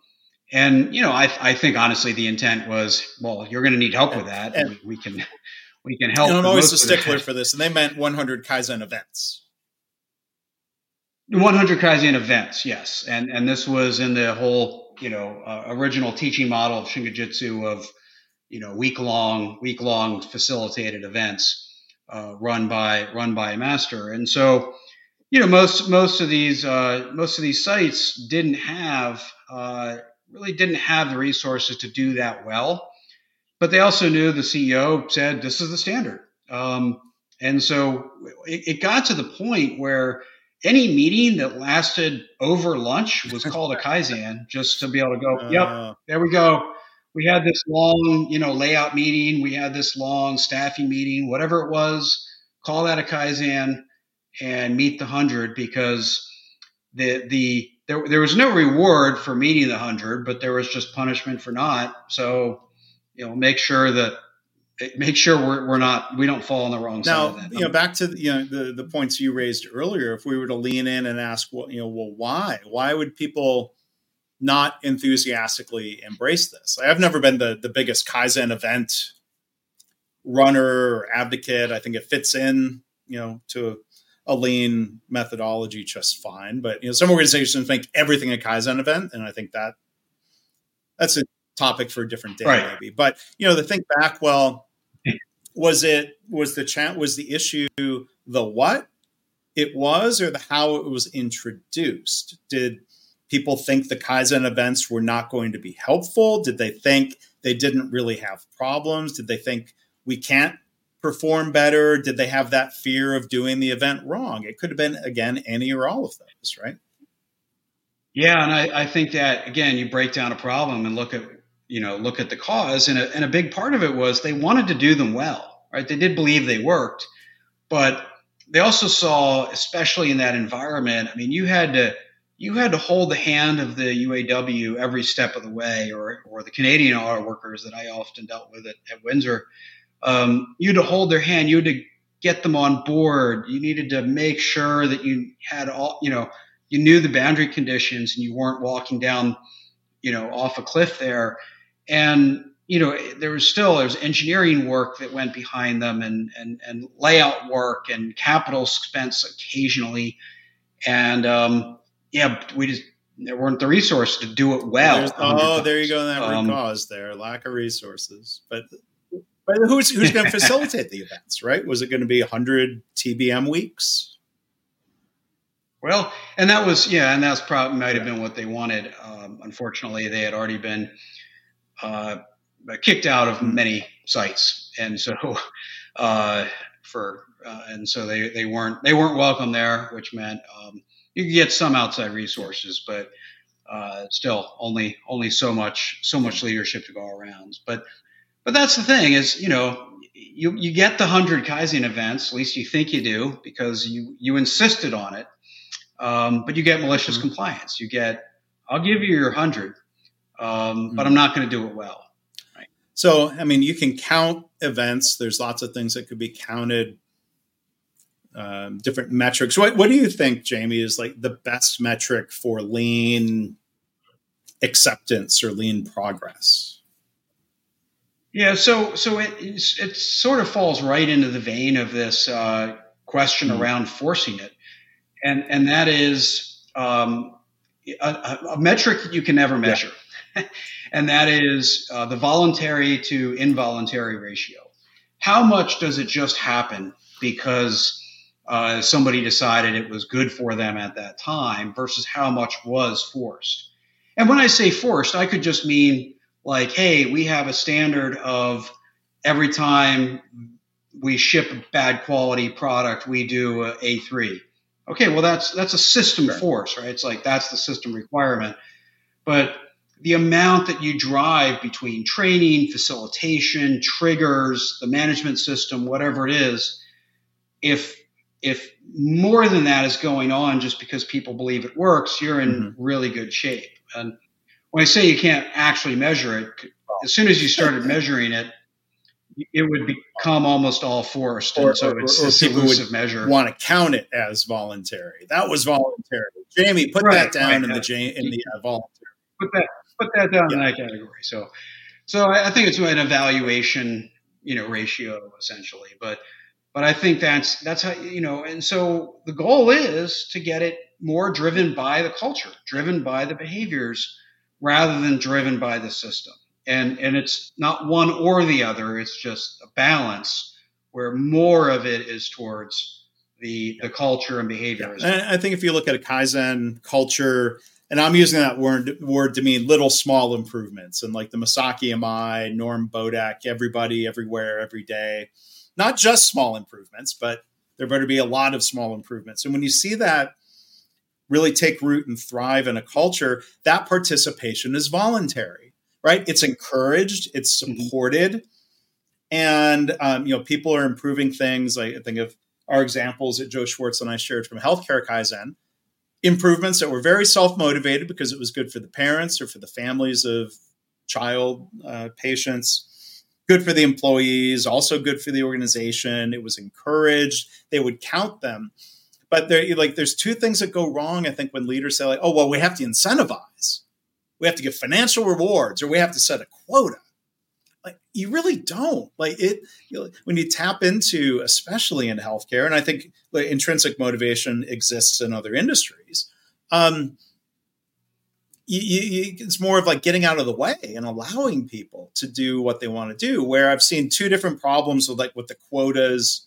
and you know, I, I, think honestly, the intent was, well, you're going to need help with that, and, we, we, can we can help. I'm always a stickler for this, and they meant 100 kaizen events. 100 Kaizen events, yes, and and this was in the whole you know uh, original teaching model of Shingijutsu of you know week long week long facilitated events uh, run by run by a master, and so you know most most of these uh, most of these sites didn't have uh, really didn't have the resources to do that well, but they also knew the CEO said this is the standard, um, and so it, it got to the point where any meeting that lasted over lunch was called a [laughs] kaizen just to be able to go uh, yep there we go. We had this long you know layout meeting. We had this long staffing meeting whatever it was call that a kaizen and meet the 100 because the the there, there was no reward for meeting the 100 but there was just punishment for not so you know make sure that make sure we're, we're not we don't fall on the wrong now, side. You know, back to you know the the points you raised earlier. If we were to lean in and ask, well, you know, well, why? Why would people not enthusiastically embrace this? I've never been the the biggest Kaizen event runner or advocate. I think it fits in, you know, to a lean methodology just fine. But you know, some organizations think everything a Kaizen event, and I think that that's a topic for a different day, right. maybe. But you know, to think back, well, was it was the chat was the issue the what it was or the how it was introduced did people think the kaizen events were not going to be helpful did they think they didn't really have problems did they think we can't perform better did they have that fear of doing the event wrong it could have been again any or all of those right yeah and i, I think that again you break down a problem and look at you know look at the cause and a, and a big part of it was they wanted to do them well right? They did believe they worked, but they also saw, especially in that environment, I mean, you had to you had to hold the hand of the UAW every step of the way, or or the Canadian auto workers that I often dealt with at, at Windsor. Um, you had to hold their hand. You had to get them on board. You needed to make sure that you had all, you know, you knew the boundary conditions and you weren't walking down, you know, off a cliff there. And you know, there was still there was engineering work that went behind them, and and and layout work and capital expense occasionally, and um, yeah, we just there weren't the resources to do it well. oh, there you go, that um, cause there, lack of resources. But but who's who's going [laughs] to facilitate the events, right? Was it going to be hundred TBM weeks? Well, and that was yeah, and that's probably might have been what they wanted. Um, unfortunately, they had already been uh, kicked out of many sites, and so [laughs] uh, for uh, and so they, they weren't they weren't welcome there, which meant um, you could get some outside resources, but uh, still only only so much so much leadership to go around. But but that's the thing is you know you you get the hundred Kaizen events, at least you think you do, because you you insisted on it. Um, but you get malicious mm-hmm. compliance. You get I'll give you your hundred, um, mm-hmm. but I'm not going to do it well. So, I mean, you can count events. There's lots of things that could be counted, um, different metrics. What, what do you think, Jamie, is like the best metric for lean acceptance or lean progress? Yeah, so so it it sort of falls right into the vein of this uh, question mm-hmm. around forcing it, and and that is um, a, a, metric that you can never measure. [laughs] and that is uh, the voluntary to involuntary ratio. How much does it just happen because uh, somebody decided it was good for them at that time versus how much was forced? And when I say forced, I could just mean like, hey, we have a standard of every time we ship a bad quality product, we do a A3. Okay, well that's that's a system sure. force, right? It's like that's the system requirement. But the amount that you drive between training, facilitation, triggers, the management system, whatever it is, if if more than that is going on just because people believe it works, you're in mm-hmm. really good shape. And when I say you can't actually measure it, as soon as you started measuring it, it would become almost all forced, and or, so it's or, or people would measure. Want to count it as voluntary? That was voluntary. Jamie, put right, that down right, in the in the uh, voluntary. Put that put that down yeah. in that category. So, so I, I think it's an evaluation, you know, ratio essentially. But but I think that's that's how you know. And so the goal is to get it more driven by the culture, driven by the behaviors, rather than driven by the system. And and it's not one or the other it's just a balance where more of it is towards the the culture and behavior. Yeah. and i think if you look at a kaizen culture and i'm using that word word to mean little small improvements and like the Masaaki Imai Norm Bodek everybody everywhere every day. Not just small improvements but there better be a lot of small improvements. And when you see that really take root and thrive in a culture that participation is voluntary right? It's encouraged, it's mm-hmm. supported, and um, you know people are improving things. Like I think of our examples that Joe Swartz and I shared from Healthcare Kaizen, improvements that were very self motivated because it was good for the parents or for the families of child uh, patients. Good for the employees, also good for the organization. It was encouraged. They would count them, but there, like, there's two things that go wrong. I think when leaders say, like, "Oh, well, we have to incentivize," we have to give financial rewards or we have to set a quota like you really don't like it you know, when you tap into especially in healthcare and i think like, intrinsic motivation exists in other industries um, you, you, it's more of like getting out of the way and allowing people to do what they want to do where i've seen two different problems with like with the quotas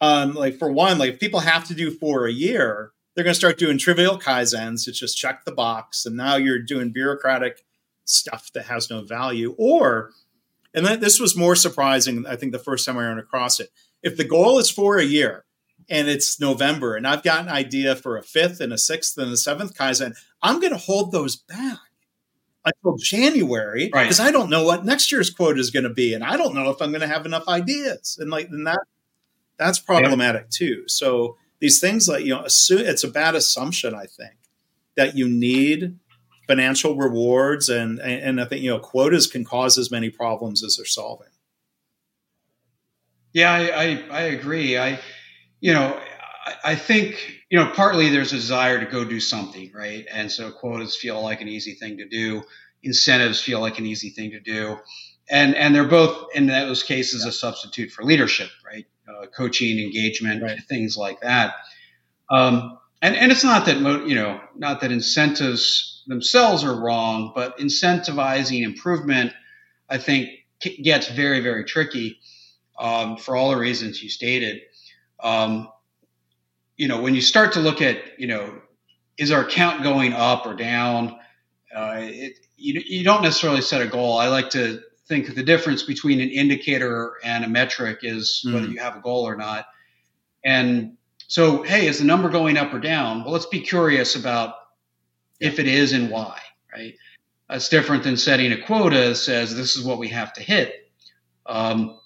um, like for one like if people have to do for a year they're going to start doing trivial kaizens. It's just check the box, and now you're doing bureaucratic stuff that has no value. Or, and that, this was more surprising. I think the first time I ran across it. If the goal is for a year and it's November, and I've got an idea for a fifth and a sixth and a seventh kaizen, I'm going to hold those back until January because right. I don't know what next year's quote is going to be, and I don't know if I'm going to have enough ideas, and like and that that's problematic yep. too. So these things like you know assume, it's a bad assumption i think that you need financial rewards and and i think you know quotas can cause as many problems as they're solving yeah i i, I agree i you know I, I think you know partly there's a desire to go do something right and so quotas feel like an easy thing to do incentives feel like an easy thing to do and and they're both in those cases yeah. a substitute for leadership right uh, coaching, engagement, right. things like that. Um, and, and it's not that you know not that incentives themselves are wrong, but incentivizing improvement, I think, gets very very tricky um, for all the reasons you stated. Um, you know, when you start to look at you know, is our count going up or down? Uh, it, you, you don't necessarily set a goal. I like to think the difference between an indicator and a metric is mm. whether you have a goal or not. And so, hey, is the number going up or down? Well, let's be curious about if it is and why, right? That's different than setting a quota that says this is what we have to hit. Um,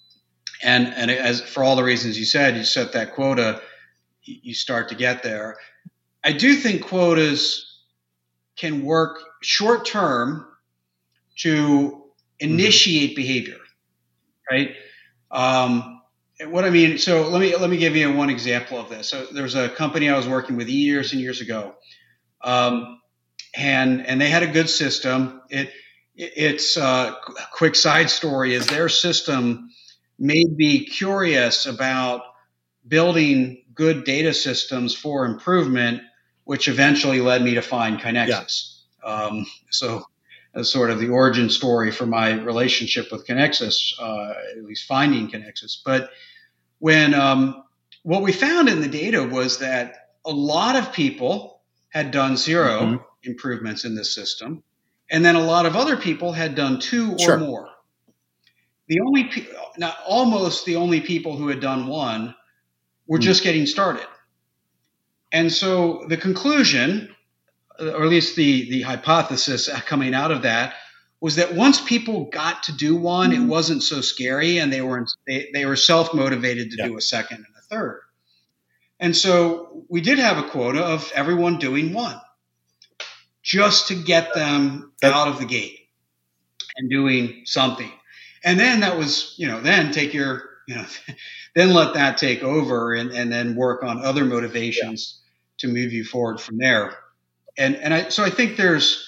and and as for all the reasons you said, you set that quota, you start to get there. I do think quotas can work short term to. Initiate mm-hmm. behavior, right? Um, what I mean, so let me let me give you one example of this. So there was a company I was working with years and years ago, um, and and they had a good system. It, it it's a uh, quick side story is their system made me curious about building good data systems for improvement, which eventually led me to find KaiNexus. Yeah. Um, so as sort of the origin story for my relationship with KaiNexus, uh, at least finding KaiNexus. But when um, what we found in the data was that a lot of people had done 0 mm-hmm. improvements in this system, and then a lot of other people had done two or sure. more. The only, not almost the only people who had done one were mm-hmm. just getting started. And so the conclusion or at least the the hypothesis coming out of that was that once people got to do one, mm-hmm. it wasn't so scary, and they were they, they were self motivated to do a second and a third. And so we did have a quota of everyone doing one, just to get them out of the gate and doing something. And then that was, you know, then take your, you know, [laughs] then let that take over and, and then work on other motivations yeah. to move you forward from there and and I so I think there's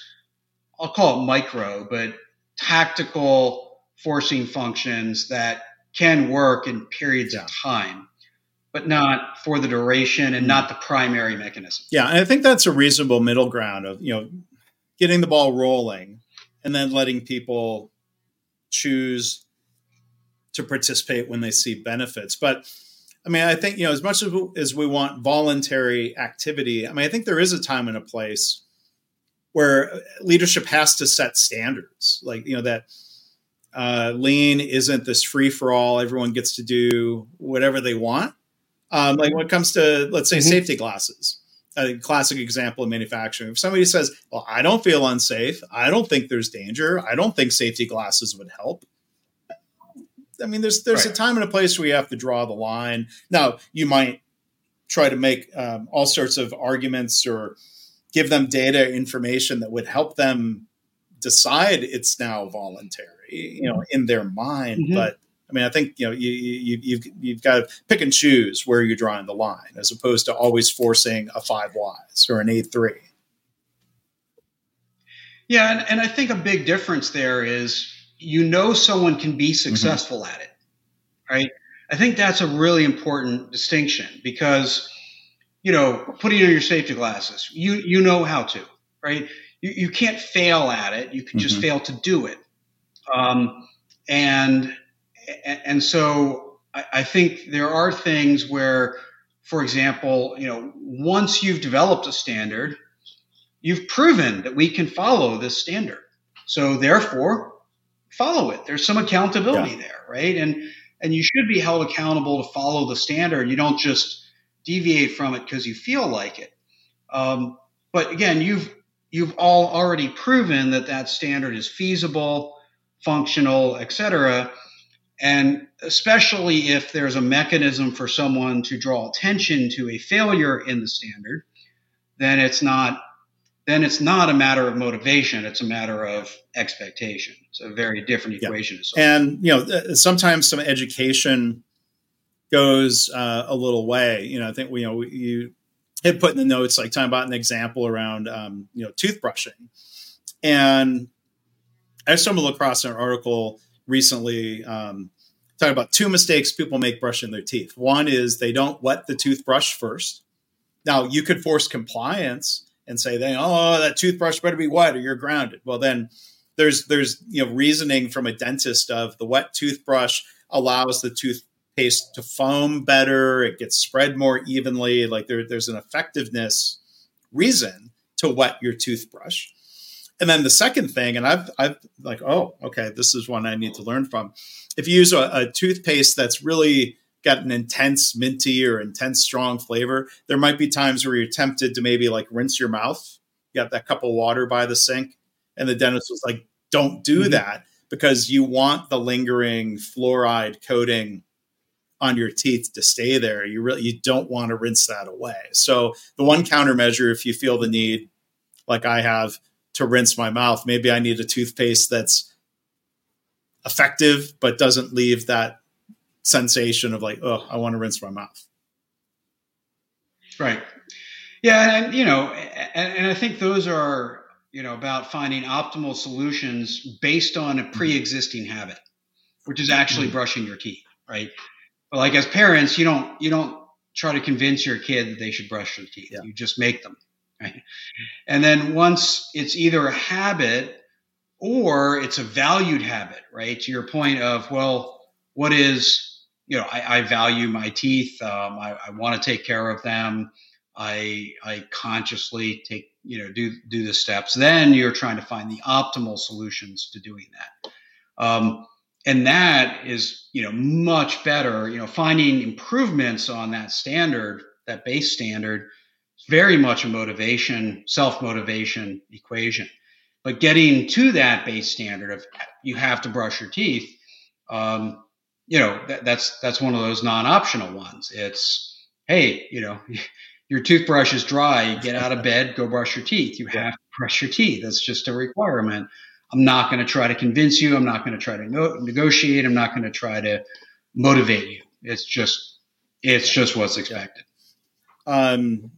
I'll call it micro, but tactical forcing functions that can work in periods yeah. of time, but not for the duration and not the primary mechanism. Yeah, and I think that's a reasonable middle ground of you know getting the ball rolling and then letting people choose to participate when they see benefits. But I mean, I think you know, as much as we, as we want voluntary activity, I mean, I think there is a time and a place where leadership has to set standards, like you know that uh, lean isn't this free for all. Everyone gets to do whatever they want. Um, like when it comes to let's say mm-hmm. safety glasses, a classic example of manufacturing. If somebody says, "Well, I don't feel unsafe. I don't think there's danger. I don't think safety glasses would help," I mean, there's there's right. a time and a place where you have to draw the line. Now, you might try to make um, all sorts of arguments or give them data information that would help them decide it's now voluntary, you know, in their mind. Mm-hmm. But I mean, I think you know you, you you've you've got to pick and choose where you're drawing the line, as opposed to always forcing a five whys or an A3. Yeah, and, and I think a big difference there is you know someone can be mm-hmm. successful mm-hmm. at it, right? I think that's a really important distinction because, you know, putting on your safety glasses, you you know how to, right? You, you can't fail at it. You can mm-hmm. just fail to do it. Um, and and so I, I think there are things where, for example, you know, once you've developed a standard, you've proven that we can follow this standard. So therefore, follow it. There's some accountability yeah. there, right? And and you should be held accountable to follow the standard. You don't just deviate from it because you feel like it. Um, but again, you've you've all already proven that that standard is feasible, functional, etc. And especially if there's a mechanism for someone to draw attention to a failure in the standard, then it's not then it's not a matter of motivation; it's a matter of expectation. It's a very different equation. Yeah. And you know, sometimes some education goes uh, a little way. You know, I think you know you had put in the notes like talking about an example around um, you know toothbrushing, and I stumbled across an article recently um, talking about two mistakes people make brushing their teeth. One is they don't wet the toothbrush first. Now you could force compliance and say, "Then oh, that toothbrush better be wet or you're grounded." Well, then there's there's you know reasoning from a dentist of the wet toothbrush allows the toothpaste to foam better, it gets spread more evenly. Like there, there's an effectiveness reason to wet your toothbrush. And then the second thing, and I've I've like, oh, okay, this is one I need to learn from. If you use a, a toothpaste that's really got an intense minty or intense strong flavor, there might be times where you're tempted to maybe like rinse your mouth. You got that cup of water by the sink, and the dentist was like, "Don't do mm-hmm. that because you want the lingering fluoride coating on your teeth to stay there. You really you don't want to rinse that away." So the one countermeasure, if you feel the need, like I have, to rinse my mouth, maybe I need a toothpaste that's effective but doesn't leave that sensation of like, oh, I want to rinse my mouth. Right. Yeah, and you know, and, and I think those are you know about finding optimal solutions based on a mm-hmm. pre-existing habit, which is actually mm-hmm. brushing your teeth, right? But like as parents, you don't you don't try to convince your kid that they should brush their teeth. Yeah. You just make them, right? And then once it's either a habit or it's a valued habit, right? To your point of, well, what is, you know, I, I value my teeth. Um, I, I want to take care of them. I, I consciously take, you know, do, do the steps. Then you're trying to find the optimal solutions to doing that. Um, and that is, you know, much better, you know, finding improvements on that standard, that base standard, very much a motivation, self motivation equation. But getting to that base standard of you have to brush your teeth, um, you know, that, that's that's one of those non-optional ones. It's hey, you know, [laughs] your toothbrush is dry. You get out of [laughs] bed, go brush your teeth. You have to brush your teeth. That's just a requirement. I'm not going to try to convince you. I'm not going to try to no- negotiate. I'm not going to try to motivate you. It's just it's just what's expected. Um,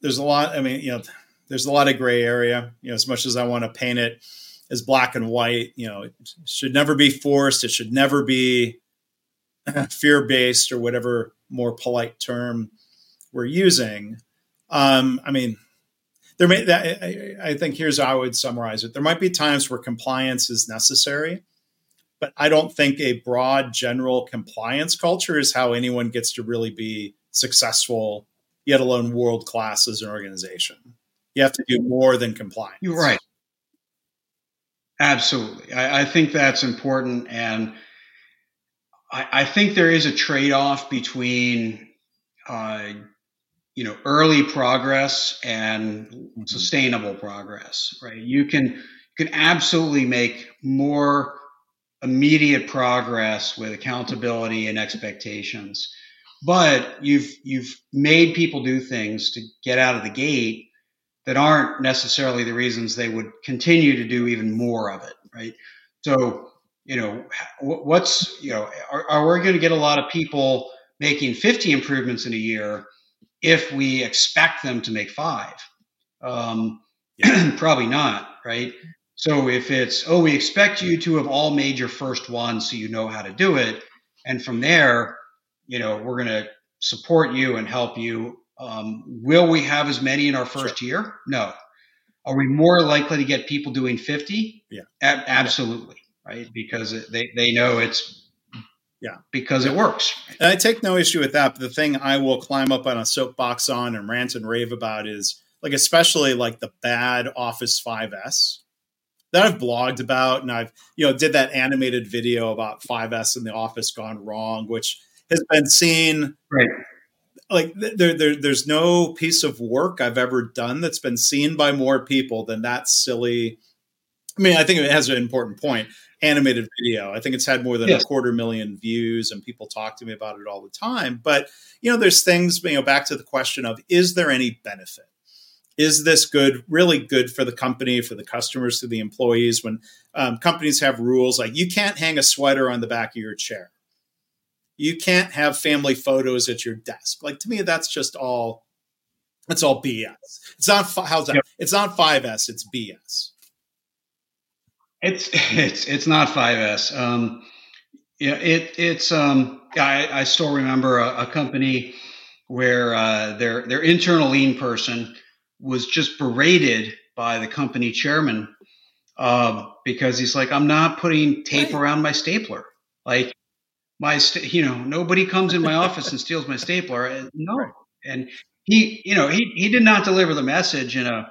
there's a lot. I mean, you know, there's a lot of gray area. You know, as much as I want to paint it as black and white, you know, it should never be forced. It should never be [laughs] fear based or whatever more polite term we're using. Um, I mean, there may. That, I, I think here's how I would summarize it. There might be times where compliance is necessary, but I don't think a broad general compliance culture is how anyone gets to really be successful, yet alone world class as an organization. You have to do more than compliance. You're right. Absolutely. I, I think that's important. And I, I, think there is a trade off between, uh, you know, early progress and mm-hmm. sustainable progress, right? You can, you can absolutely make more immediate progress with accountability and expectations. But you've, you've made people do things to get out of the gate that aren't necessarily the reasons they would continue to do even more of it, right? So, you know, what's, you know, are, are we going to get a lot of people making 50 improvements in a year if we expect them to make five? Um, yeah. [clears throat] probably not, right? So if it's, oh, we expect you to have all made your first one so you know how to do it. And from there, you know, we're going to support you and help you um, will we have as many in our first sure. year? No. Are we more likely to get people doing 50? Yeah. A- absolutely. Yeah. Right. Because they, they know it's, yeah, because it works. And I take no issue with that. But the thing I will climb up on a soapbox on and rant and rave about is like, especially like the bad Office 5S that I've blogged about. And I've, you know, did that animated video about 5S in the office gone wrong, which has been seen right like there, there there's no piece of work I've ever done that's been seen by more people than that silly. I mean, I think it has an important point. Animated video. I think it's had more than yes. a quarter million views, and people talk to me about it all the time. But you know, there's things. You know, back to the question of is there any benefit? Is this good? Really good for the company, for the customers, for the employees? When um, companies have rules like you can't hang a sweater on the back of your chair you can't have family photos at your desk. Like to me, that's just all. It's all BS. It's not how's that? Yep. It's not 5S. It's BS. It's it's it's not 5S. Um, yeah, it it's um. I, I still remember a, a company where uh, their their internal lean person was just berated by the company chairman uh, because he's like, I'm not putting tape right. around my stapler. Like my st- you know nobody comes in my office and steals my stapler no. And he you know he he did not deliver the message in a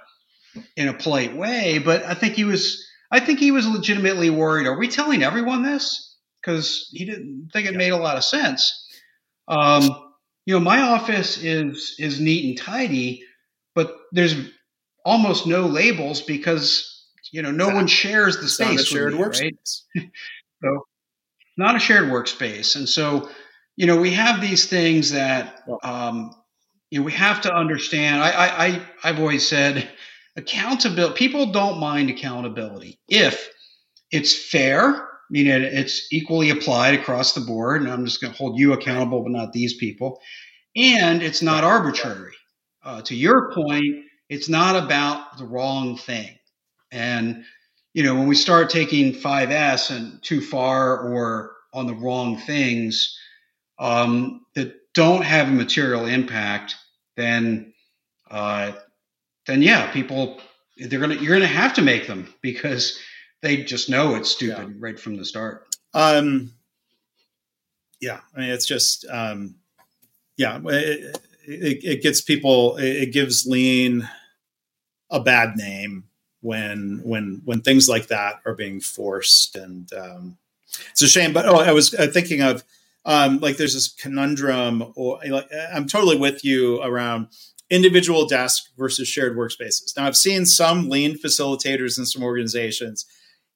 in a polite way but i think he was i think he was legitimately worried are we telling everyone this? Because he didn't think it yeah. made a lot of sense. Um you know my office is is neat and tidy but there's almost no labels because you know no one shares the space shared me, workspace. right? [laughs] so not a shared workspace. And so, you know, we have these things that um, you know we have to understand. I, I, I I've always said accountability. People don't mind accountability if it's fair. I mean, it, it's equally applied across the board, and I'm just going to hold you accountable, but not these people. And it's not arbitrary. Uh, to your point, it's not about the wrong thing. And you know, when we start taking 5S and too far or on the wrong things um, that don't have a material impact, then uh, then yeah, people they're gonna you're gonna have to make them because they just know it's stupid yeah. right from the start. Um, yeah, I mean it's just um, yeah, it, it, it gets people, it gives lean a bad name when when when things like that are being forced, and um, it's a shame. But oh, I was uh, thinking of um, like there's this conundrum, or like I'm totally with you around individual desk versus shared workspaces. Now, I've seen some lean facilitators in some organizations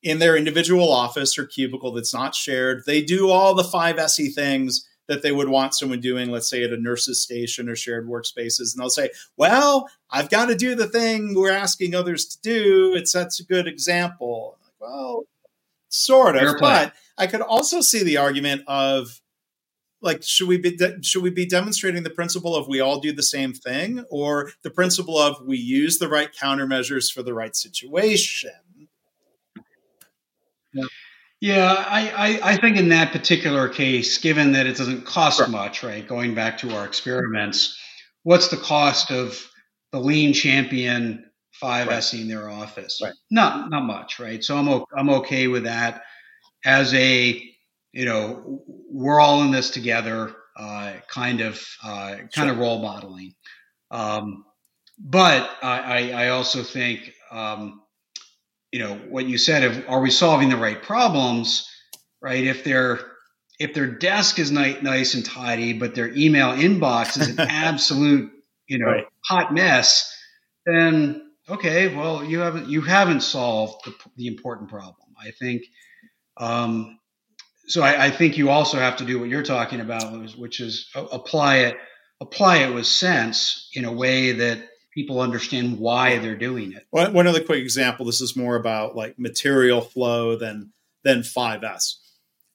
in their individual office or cubicle that's not shared. They do all the five SE things that they would want someone doing, let's say at a nurse's station or shared workspaces. And they'll say, well, I've got to do the thing we're asking others to do. It sets a good example. Like, well, sort of. But I could also see the argument of, like should we be de- should we be demonstrating the principle of we all do the same thing or the principle of we use the right countermeasures for the right situation yeah, yeah I, I, I think in that particular case given that it doesn't cost right. much right going back to our experiments what's the cost of the lean champion 5 right. s in their office right. not not much right so i'm, I'm okay with that as a you know, we're all in this together, uh, kind of, uh, kind sure. of role modeling. Um, but I, I, also think, um, you know, what you said of are we solving the right problems, right? If their if their desk is nice, nice and tidy, but their email inbox is an [laughs] absolute, you know, right. hot mess, then okay, well, you haven't you haven't solved the, the important problem. I think um, so I, I, think you also have to do what you're talking about, which is apply it, apply it with sense in a way that people understand why they're doing it. Well, one other quick example. This is more about like material flow than than 5S.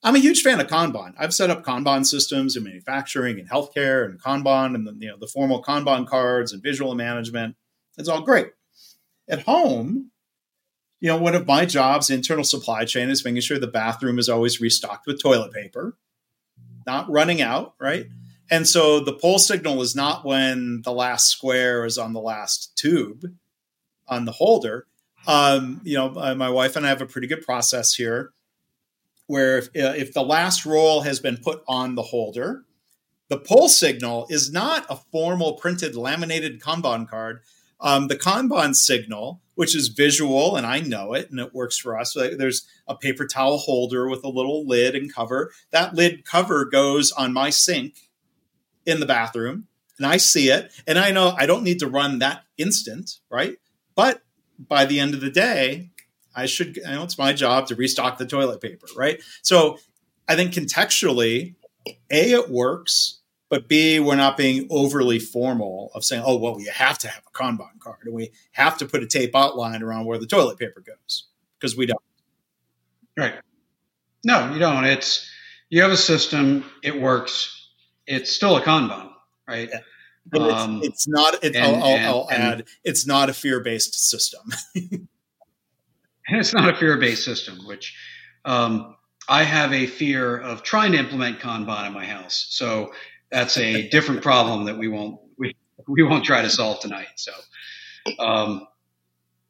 I'm a huge fan of Kanban. I've set up Kanban systems in manufacturing and healthcare and Kanban and the, you know the formal Kanban cards and visual management. It's all great. At home, you know, one of my jobs, internal supply chain, is making sure the bathroom is always restocked with toilet paper, not running out, right? And so the pull signal is not when the last square is on the last tube on the holder. Um, you know, uh, my wife and I have a pretty good process here where if, uh, if the last roll has been put on the holder, the pull signal is not a formal printed laminated Kanban card. Um, the Kanban signal which is visual and I know it and it works for us. There's a paper towel holder with a little lid and cover. That lid cover goes on my sink in the bathroom and I see it and I know I don't need to run that instant, right? But by the end of the day, I should, I know it's my job to restock the toilet paper, right? So I think contextually, A, it works but B, we're not being overly formal of saying, oh, well, we have to have a Kanban card and we have to put a tape outline around where the toilet paper goes because we don't. Right. No, you don't. It's, you have a system, it works. It's still a Kanban, right? Yeah. But um, it's, it's, not, it, and, I'll, I'll, I'll and, add, it's not a fear based system. [laughs] and it's not a fear based system, which, um, I have a fear of trying to implement Kanban in my house. So that's a different problem that we won't we, we won't try to solve tonight. So, um,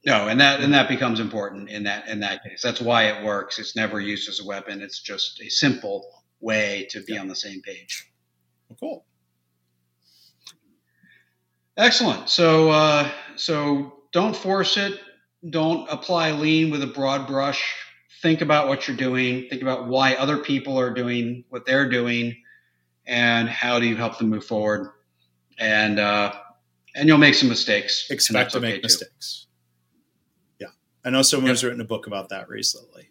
no, and that and that becomes important in that in that case. That's why it works. It's never used as a weapon. It's just a simple way to be yeah. on the same page. Well, cool. Excellent. So uh, so don't force it. Don't apply lean with a broad brush. Think about what you're doing. Think about why other people are doing what they're doing and how do you help them move forward? And uh, and you'll make some mistakes. Expect to make mistakes. Yeah, I know someone's written a book about that recently.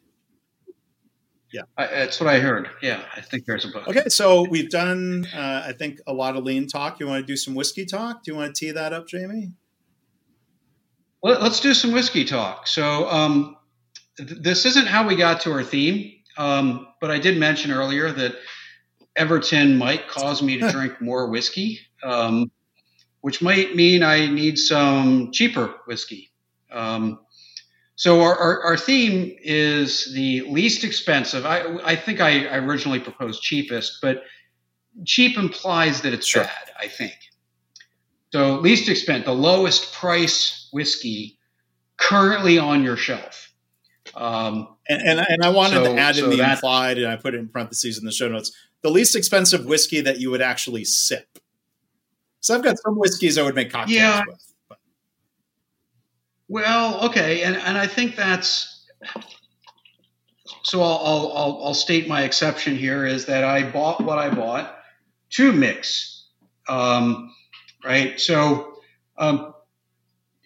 Yeah, I, that's what I heard. Yeah, I think there's a book. Okay, so we've done, uh, I think, a lot of lean talk. You want to do some whiskey talk? Do you want to tee that up, Jamie? Well, let's do some whiskey talk. So, um, th- this isn't how we got to our theme, um, but I did mention earlier that Everton might cause me to [laughs] drink more whiskey, um, which might mean I need some cheaper whiskey. Um, so our, our, our, theme is the least expensive. I, I think I, I, originally proposed cheapest, but cheap implies that it's sure. bad, I think. So least expensive, the lowest price whiskey currently on your shelf. Um, and, and, and I wanted so, to add so in the that, implied, and I put it in parentheses in the show notes, the least expensive whiskey that you would actually sip. So I've got some whiskeys I would make cocktails yeah. with. Well, okay, and and I think that's so. I'll, I'll I'll state my exception here is that I bought what I bought to mix, um, right? So um,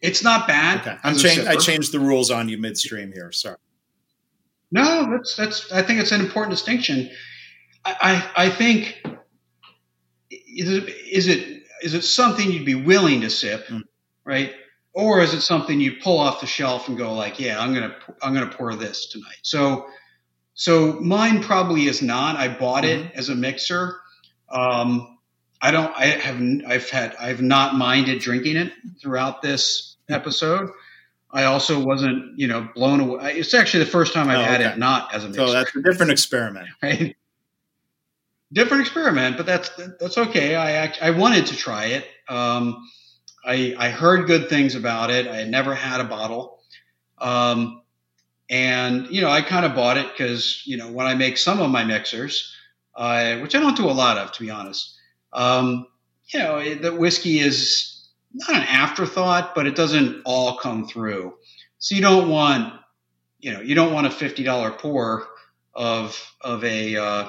it's not bad. Okay. I'm change, I changed the rules on you midstream here. Sorry. No, that's that's. I think it's an important distinction. I I, I think is it, is it is it something you'd be willing to sip, mm. right? Or is it something you pull off the shelf and go like, yeah, I'm gonna I'm gonna pour this tonight. So so mine probably is not. I bought mm-hmm. it as a mixer. Um, I don't. I haven't. I've had. I've not minded drinking it throughout this episode. I also wasn't, you know, blown away. It's actually the first time I've oh, had okay. it not as a mixer. So that's a different experiment, [laughs] right? Different experiment, but that's that's okay. I act, I wanted to try it. Um, I I heard good things about it. I had never had a bottle, um, and you know, I kind of bought it because you know when I make some of my mixers, uh, which I don't do a lot of, to be honest um, you know, the whiskey is not an afterthought, but it doesn't all come through. So you don't want, you know, you don't want a fifty dollar pour of of a, uh,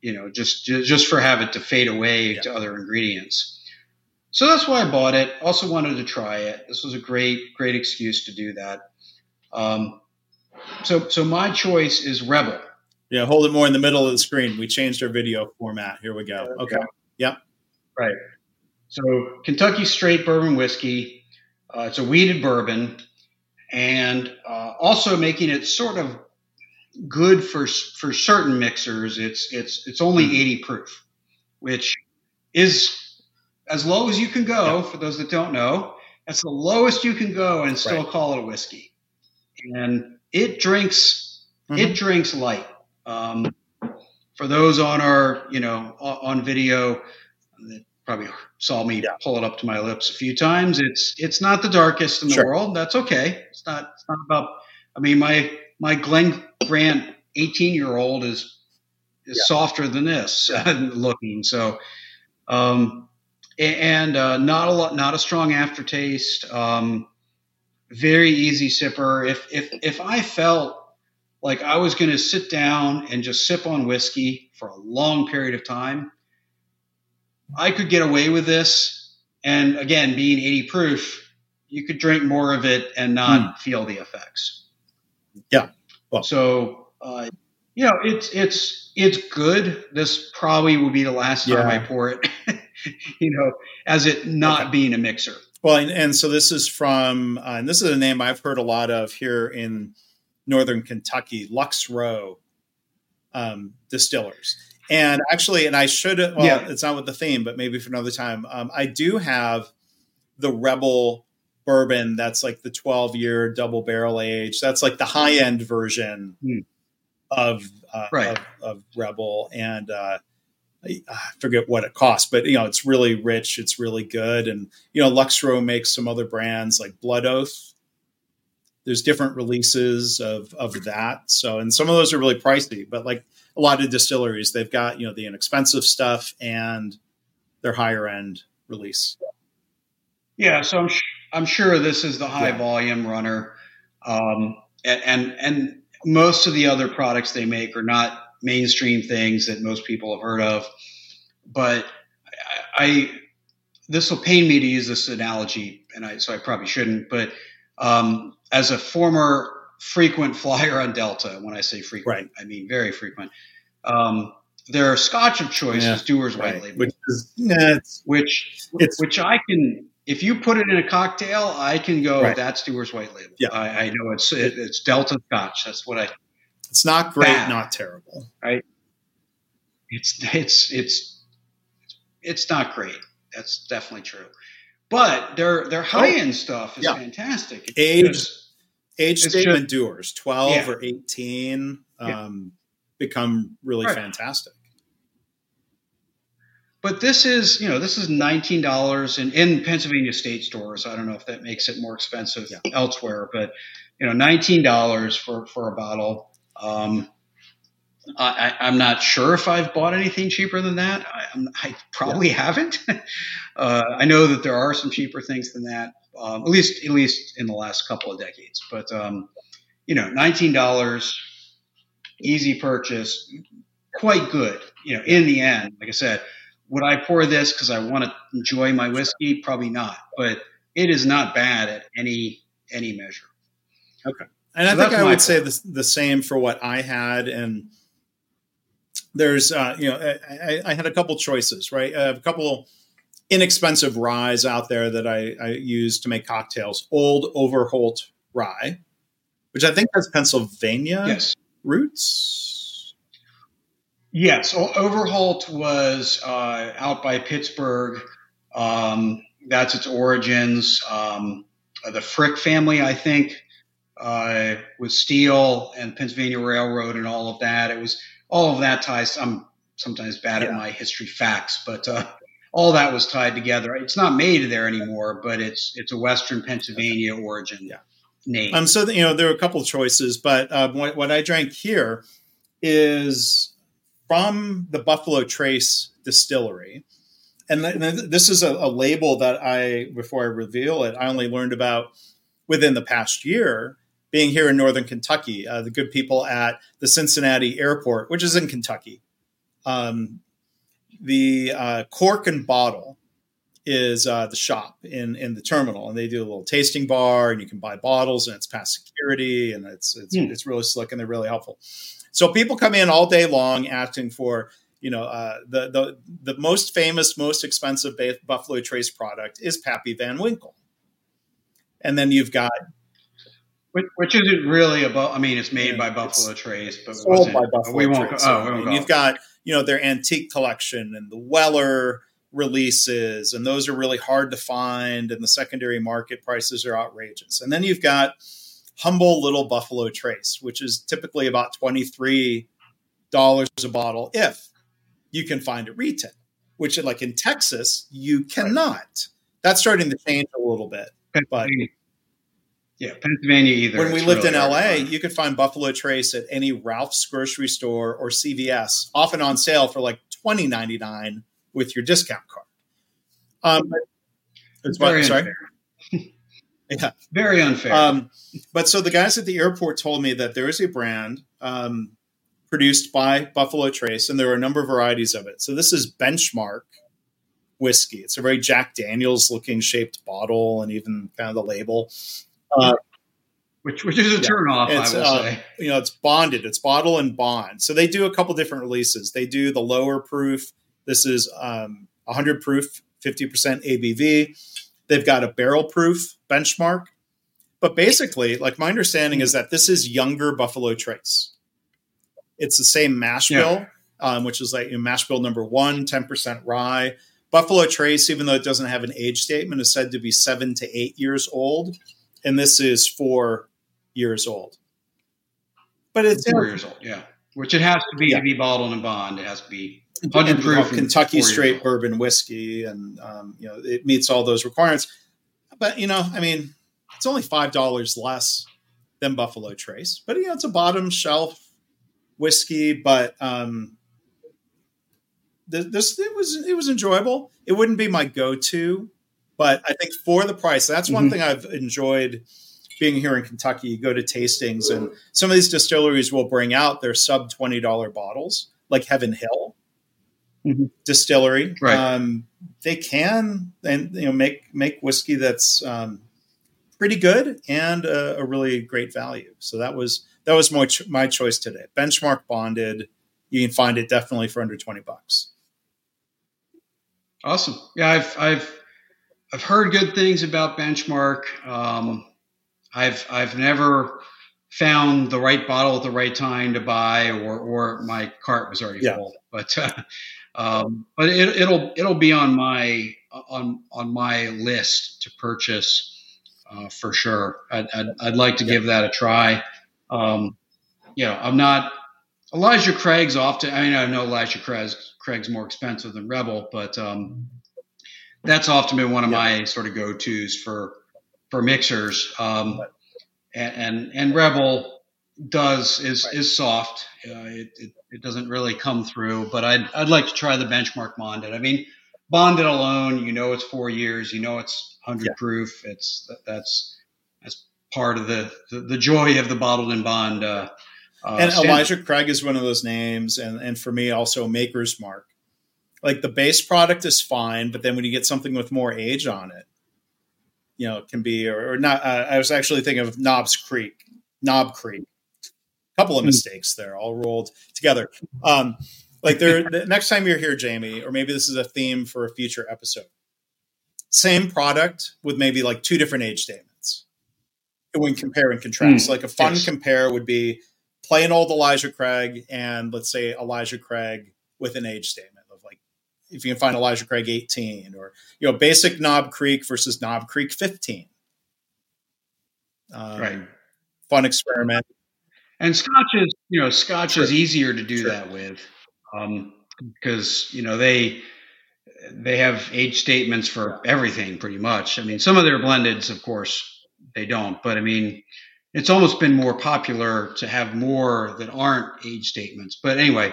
you know, just just for have it to fade away yeah. to other ingredients. So that's why I bought it. Also wanted to try it. This was a great great excuse to do that. Um, so so my choice is Rebel. Yeah, hold it more in the middle of the screen. We changed our video format. Here we go. Okay. Yep. Right. So Kentucky Straight Bourbon Whiskey. Uh, it's a wheated bourbon, and uh, also making it sort of good for for certain mixers. It's it's it's only hmm. 80 proof, which is as low as you can go. For those that don't know, that's the lowest you can go and still right. call it a whiskey. And it drinks mm-hmm. it drinks light. Um, for those on our, you know, on video that probably saw me yeah. pull it up to my lips a few times, it's it's not the darkest in the sure. world. That's okay. It's not. It's not about. I mean, my my Glen Grant 18 year old is is yeah. softer than this [laughs] looking. So, um, and uh, not a lot, not a strong aftertaste. Um, very easy sipper. If if if I felt like I was going to sit down and just sip on whiskey for a long period of time. I could get away with this. And again, being 80 proof, you could drink more of it and not mm. feel the effects. Yeah. Well. So, uh, you know, it's, it's, it's good. This probably will be the last time. I pour it, [laughs] [laughs] you know, as it not okay. being a mixer. Well, and, and so this is from, uh, and this is a name I've heard a lot of here in northern Kentucky, Lux Row um, distillers. And actually, and I should, well, yeah. it's not with the theme, but maybe for another time. Um, I do have the Rebel bourbon that's like the 12 year double barrel age. That's like the high end version mm. of, uh, right. of, of, Rebel. And uh, I forget what it costs, but you know, it's really rich. It's really good. And, you know, Lux Row makes some other brands like Blood Oath there's different releases of of that. So and some of those are really pricey, but like a lot of distilleries, they've got you know the inexpensive stuff and their higher end release. Yeah, so I'm sh- I'm sure this is the high yeah. volume runner, um, and, and and most of the other products they make are not mainstream things that most people have heard of. But I, I this will pain me to use this analogy, and I so I probably shouldn't, but um, as a former frequent flyer on Delta, when I say frequent, right. I mean very frequent. Um, their Scotch of choice yeah, is Dewar's right. White Label, which is it's, which it's, which I can. If you put it in a cocktail, I can go. Right. That's Dewar's White Label. Yeah, I, I know it's it, it's Delta Scotch. That's what I. It's not great, bad, not terrible. Right. It's it's it's it's not great. That's definitely true. But their their high end oh, stuff is yeah. fantastic. It's age just, age statement just, Dewar's, twelve yeah. or eighteen, um, yeah. become really right. fantastic. but this is you know this is nineteen dollars in in Pennsylvania state stores. I don't know if that makes it more expensive elsewhere, but you know nineteen dollars for for a bottle. Um, I, am not sure if I've bought anything cheaper than that. I, I probably yeah. haven't. [laughs] uh, I know that there are some cheaper things than that, um, at least at least in the last couple of decades. But um, you know, nineteen dollars, easy purchase, quite good. You know, in the end, like I said, would I pour this because I want to enjoy my whiskey? Probably not, but it is not bad at any any measure. Okay, and so I think I would say the, the same for what I had, and there's uh, you know I, I, had a couple choices, right? A couple inexpensive ryes out there that I, I use to make cocktails. Old Overholt rye, which I think has Pennsylvania yes. roots Yes, Overholt was uh, out by Pittsburgh. Um, that's its origins. Um, the Frick family, I think, uh, with steel and Pennsylvania Railroad and all of that. It was all of that ties. I'm sometimes bad yeah. at my history facts, but uh, all that was tied together. It's not made there anymore, but it's it's a Western Pennsylvania origin yeah. name. Um, so you know there are a couple of choices, but uh, what, what I drank here is from the Buffalo Trace distillery. And this is a, a, label that I, before I reveal it, I only learned about within the past year being here in Northern Kentucky. Uh, the good people at the Cincinnati airport, which is in Kentucky. Um, the uh, cork and bottle is uh, the shop in in the terminal, and they do a little tasting bar, and you can buy bottles, and it's past security, and it's it's, mm. it's really slick, and they're really helpful. So people come in all day long asking for, you know, uh, the the the most famous, most expensive Buffalo Trace product is Pappy Van Winkle, and then you've got. Which, which isn't really about. I mean, it's made yeah, by Buffalo Trace, but sold by Buffalo we won't. Trace. Oh, we won't go. you've got you know their antique collection and the Weller releases, and those are really hard to find, and the secondary market prices are outrageous. And then you've got humble little Buffalo Trace, which is typically about $23 a bottle if you can find it retail, which like in Texas, you cannot. Right. That's starting to change a little bit. But yeah, Pennsylvania either. When we lived really in LA, you could find Buffalo Trace at any Ralph's grocery store or CVS, often on sale for like twenty ninety nine with your discount card. Um, it's very sorry. [laughs] Yeah, very unfair. Um, but so the guys at the airport told me that there is a brand um, produced by Buffalo Trace, and there are a number of varieties of it. So this is Benchmark whiskey. It's a very Jack Daniels looking shaped bottle, and even kind of the label. Uh, which, which is a yeah, turnoff, I will uh, say. You know, it's bonded. It's bottle and bond. So they do a couple different releases. They do the lower proof. This is um, 100 proof, 50% ABV. They've got a barrel proof benchmark. But basically, like my understanding is that this is younger Buffalo Trace. It's the same mash bill, yeah. um, which is like you know, mash bill number one, 10% rye. Buffalo Trace, even though it doesn't have an age statement, is said to be seven to eight years old. And this is four years old. But it's four years old, yeah. Which it has to be yeah. to be bottled and bond. It has to be 100 proof Kentucky straight bourbon whiskey, and um, you know it meets all those requirements. But you know, I mean, it's only five dollars less than Buffalo Trace, but you know, it's a bottom shelf whiskey. But um, this it was it was enjoyable. It wouldn't be my go to, but I think for the price, that's one mm-hmm. thing I've enjoyed being here in Kentucky. You go to tastings, and some of these distilleries will bring out their sub twenty dollar bottles, like Heaven Hill mm-hmm. distillery. Right. Um, they can and you know make make whiskey that's um, pretty good and a, a, really great value. So that was that was my ch- my choice today. Benchmark bonded. You can find it definitely for under twenty bucks. Awesome. Yeah, I've I've I've heard good things about Benchmark. Um, I've I've never found the right bottle at the right time to buy, or or my cart was already yeah. full. But uh, um, but it, will it'll be on my on on my list to purchase uh, for sure. I'd, I'd, I'd, like to yeah. give that a try. Um, you know, I'm not Elijah Craig's often. I mean, I know Elijah Craig's, Craig's more expensive than Rebel, but um, that's often been one of yeah. my sort of go tos for for mixers. Um, and, and, and Rebel does is right. is soft. Uh, it, it, it doesn't really come through, but I'd I'd like to try the benchmark bonded. I mean, bonded alone, you know, it's four years. You know, it's hundred yeah. proof. It's that's that's part of the, the, the joy of the bottled and bond. Uh, uh, and. Elijah Craig is one of those names, and and for me also Maker's Mark. Like the base product is fine, but then when you get something with more age on it, you know, it can be or, or not. Uh, I was actually thinking of Knobs Creek, Knob Creek. A couple of hmm. mistakes there, all rolled together. Um, like there, [laughs] the next time you're here, Jamie, or maybe this is a theme for a future episode. Same product with maybe like two different age statements when compare and contrast. Mm, like a fun yes. compare would be plain old Elijah Craig and let's say Elijah Craig with an age statement if you can find Elijah Craig 18 or you know basic Knob Creek versus Knob Creek 15. Um, right. Fun experiment. And Scotch is you know Scotch sure. is easier to do sure. that with because um, you know they they have age statements for everything pretty much. I mean, some of their blendeds, of course, they don't, but I mean it's almost been more popular to have more that aren't age statements. But anyway,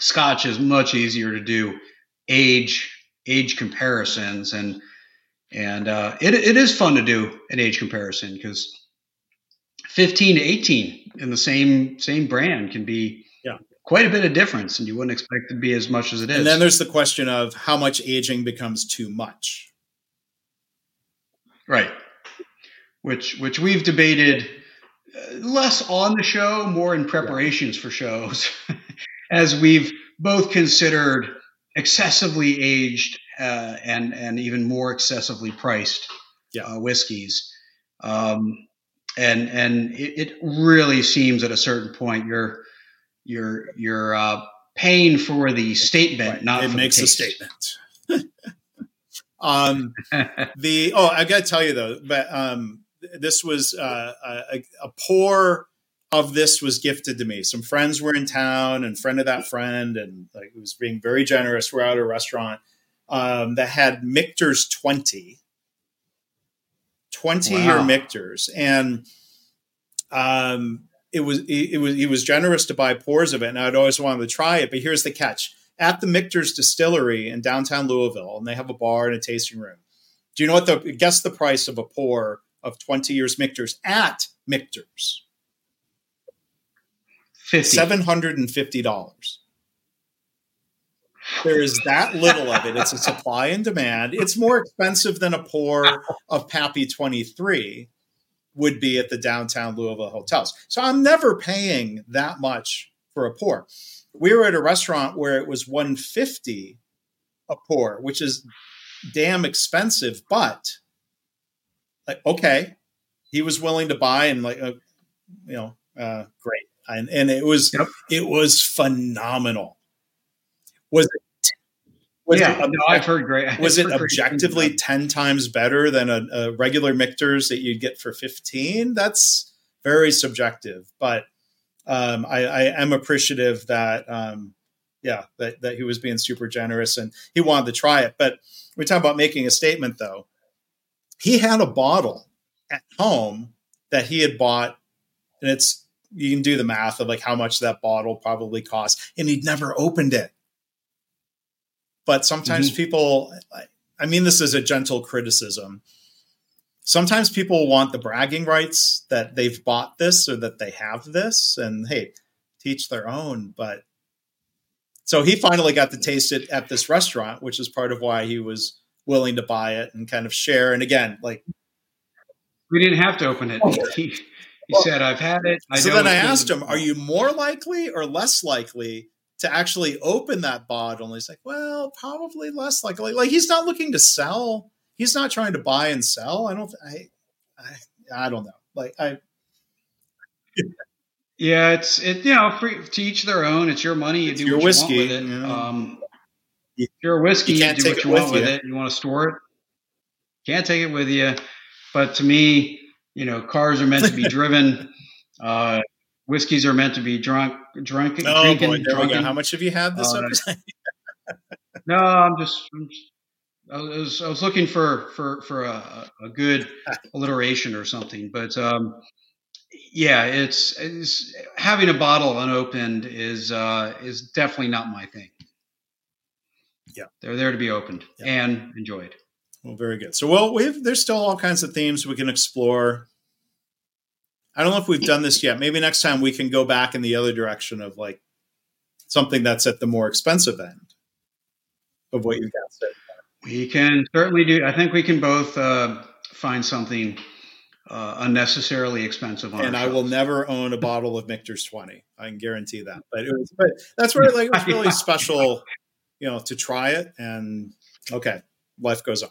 Scotch is much easier to do age age comparisons and and uh, it, it is fun to do an age comparison because 15 to 18 in the same same brand can be yeah. quite a bit of difference and you wouldn't expect it to be as much as it is. and then there's the question of how much aging becomes too much. Right. Which which we've debated uh, less on the show, more in preparations for shows, [laughs] as we've both considered excessively aged uh, and and even more excessively priced yeah. uh, whiskeys. Um, and and it, it, really seems at a certain point you're you're you're uh, paying for the statement, right. not it makes a statement. [laughs] um, the oh, I got to tell you though, but um, this was uh, a, a pour of this was gifted to me. Some friends were in town, and friend of that friend, and like it was being very generous. We're at a restaurant um, that had Michter's twenty. 20 wow. year Michter's and um it was it, it was he was generous to buy pours of it and I'd always wanted to try it but here's the catch at the Michter's distillery in downtown Louisville and they have a bar and a tasting room do you know what the guess the price of a pour of 20 years Michter's at Michter's. $750. There is that little of it. It's a supply and demand. It's more expensive than a pour of Pappy 23 would be at the downtown Louisville hotels. So I'm never paying that much for a pour. We were at a restaurant where it was 150 a pour, which is damn expensive, but like okay he was willing to buy and like uh, you know uh, great and and it was yep. it was phenomenal was it was yeah, it, no, I've heard great. Was it objectively ten times better than a, a, regular Michter's that you'd get for fifteen? That's very subjective, but um, I, I, am appreciative that um, yeah that, that he was being super generous and he wanted to try it. But we talk about making a statement, though he had a bottle at home that he had bought, and it's you can do the math of like how much that bottle probably cost, and he'd never opened it. But sometimes mm-hmm. people, I mean, this is a gentle criticism. Sometimes people want the bragging rights that they've bought this or that they have this, and hey, teach their own. But so he finally got to taste it at this restaurant, which is part of why he was willing to buy it and kind of share. And again, like we didn't have to open it. He, [laughs] [laughs] he well, said, "I've had it." I so then I asked him, "Are you more likely or less likely to actually open that bottle?" And he's like, "Well, probably less likely. Like he's not looking to sell. He's not trying to buy and sell. I don't. I, I, I don't know. Like I." [laughs] Yeah, it's it. You know, free, to each their own. It's your money. You it's do what whiskey, you want with it. Um, if you're a whiskey, you, can't you do what you want with it. You want to store it. Can't take it with you. But to me, you know, cars are meant to be [laughs] driven. Uh, whiskeys are meant to be drunk, drunk, oh, drinking. Boy, drunken. How much have you had this uh, episode? no, I'm just, I'm just I was, I was looking for for for a, a good [laughs] alliteration or something, but um, yeah, it's, it's, having a bottle unopened is uh, is definitely not my thing. Yeah, they're there to be opened yeah. and enjoyed. Well, very good. So, well, we've there's still all kinds of themes we can explore. I don't know if we've done this yet. Maybe next time we can go back in the other direction of like something that's at the more expensive end of what you've got said. We can certainly do. I think we can both uh, find something uh, unnecessarily expensive on. And I will never own a bottle of Michter's Twenty. I can guarantee that. But it was, but that's where like it was really [laughs] special, you know, to try it. And okay, life goes on.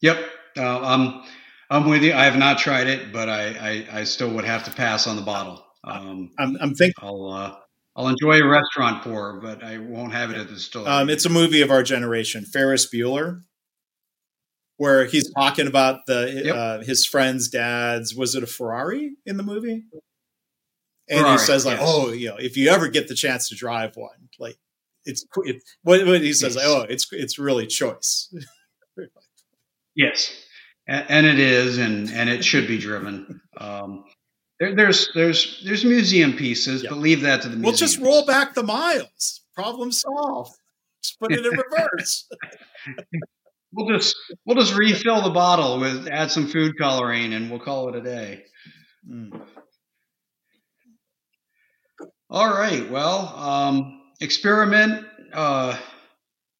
Yep, uh, I'm I'm with you. I have not tried it, but I I, I still would have to pass on the bottle. Um, I'm I'm thinking. I'll uh, I'll enjoy a restaurant pour, but I won't have it at the store. Um, it's a movie of our generation, Ferris Bueller, where he's talking about the yep. uh, his friend's dad's. Was it a Ferrari in the movie? And Ferrari, he says like, yes. "Oh, you know, if you ever get the chance to drive one, like it's it, what, what he says, yes. like, oh, it's it's really choice." [laughs] yes, and, and, it is, and and it should be driven. [laughs] Um, there, there's there's there's museum pieces, but leave that to the. Museum. We'll just roll back the miles. Problem solved. Just put it in reverse. [laughs] we'll just we'll just refill the bottle with add some food coloring, and we'll call it a day. Mm. All right. Well, um, experiment. Uh,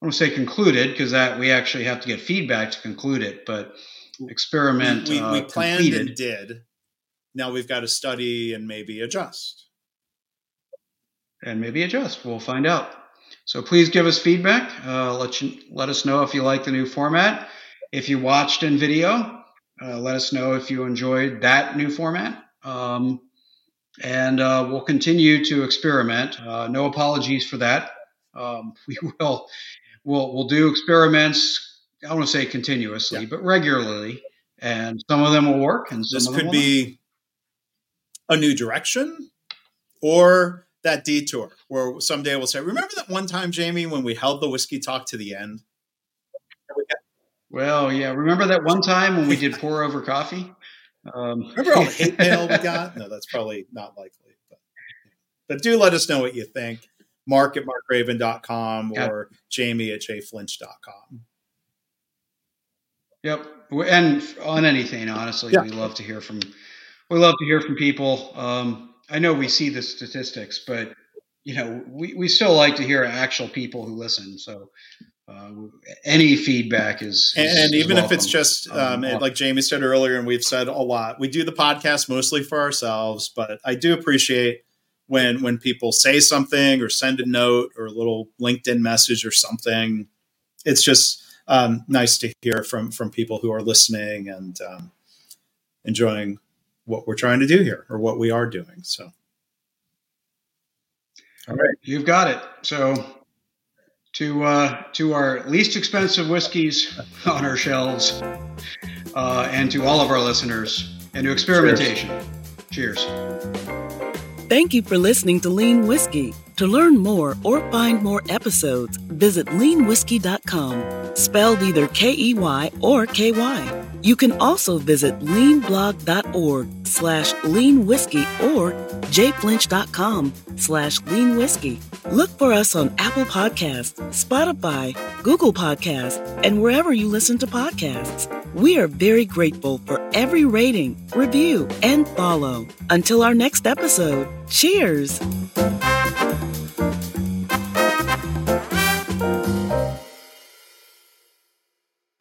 I don't say concluded because that we actually have to get feedback to conclude it, but experiment. We, we, uh, we planned completed. and did now we've got to study and maybe adjust. And maybe adjust. We'll find out. So please give us feedback. Uh, let you let us know if you like the new format. If you watched in video, uh, let us know if you enjoyed that new format. Um, and uh, we'll continue to experiment. Uh, no apologies for that. Um, [laughs] we will we'll we'll do experiments. I don't want to say continuously, yeah. but regularly. And some of them will work, and this could be a new direction or that detour where someday we'll say, remember that one time, Jamie, when we held the whiskey talk to the end? Well, yeah. Remember that one time when we did pour over coffee? Um, remember all the hate mail we [laughs] got? No, that's probably not likely. But, but do let us know what you think. Mark at markgraban.com or jamie at jflinch.com. Yep. And on anything, honestly, yeah. we love to hear from we love to hear from people. Um, I know we see the statistics, but you know, we, we still like to hear actual people who listen. So uh, any feedback is, is and, even if it's just um, um, like Jamie said earlier, and we've said a lot, we do the podcast mostly for ourselves, but I do appreciate when when people say something or send a note or a little LinkedIn message or something. It's just um, nice to hear from from people who are listening and um, enjoying what we're trying to do here or what we are doing. So, all right, you've got it. So, to uh, to our least expensive whiskeys [laughs] on our shelves, uh, and to all of our listeners, and to experimentation. Cheers. Cheers. Thank you for listening to Lean Whiskey. To learn more or find more episodes, visit leanwhiskey.com, spelled either K E Y or K Y. You can also visit leanblog.org slash leanwhiskey or jflinch.com slash leanwhiskey. Look for us on Apple Podcasts, Spotify, Google Podcasts, and wherever you listen to podcasts. We are very grateful for every rating, review, and follow. Until our next episode, cheers!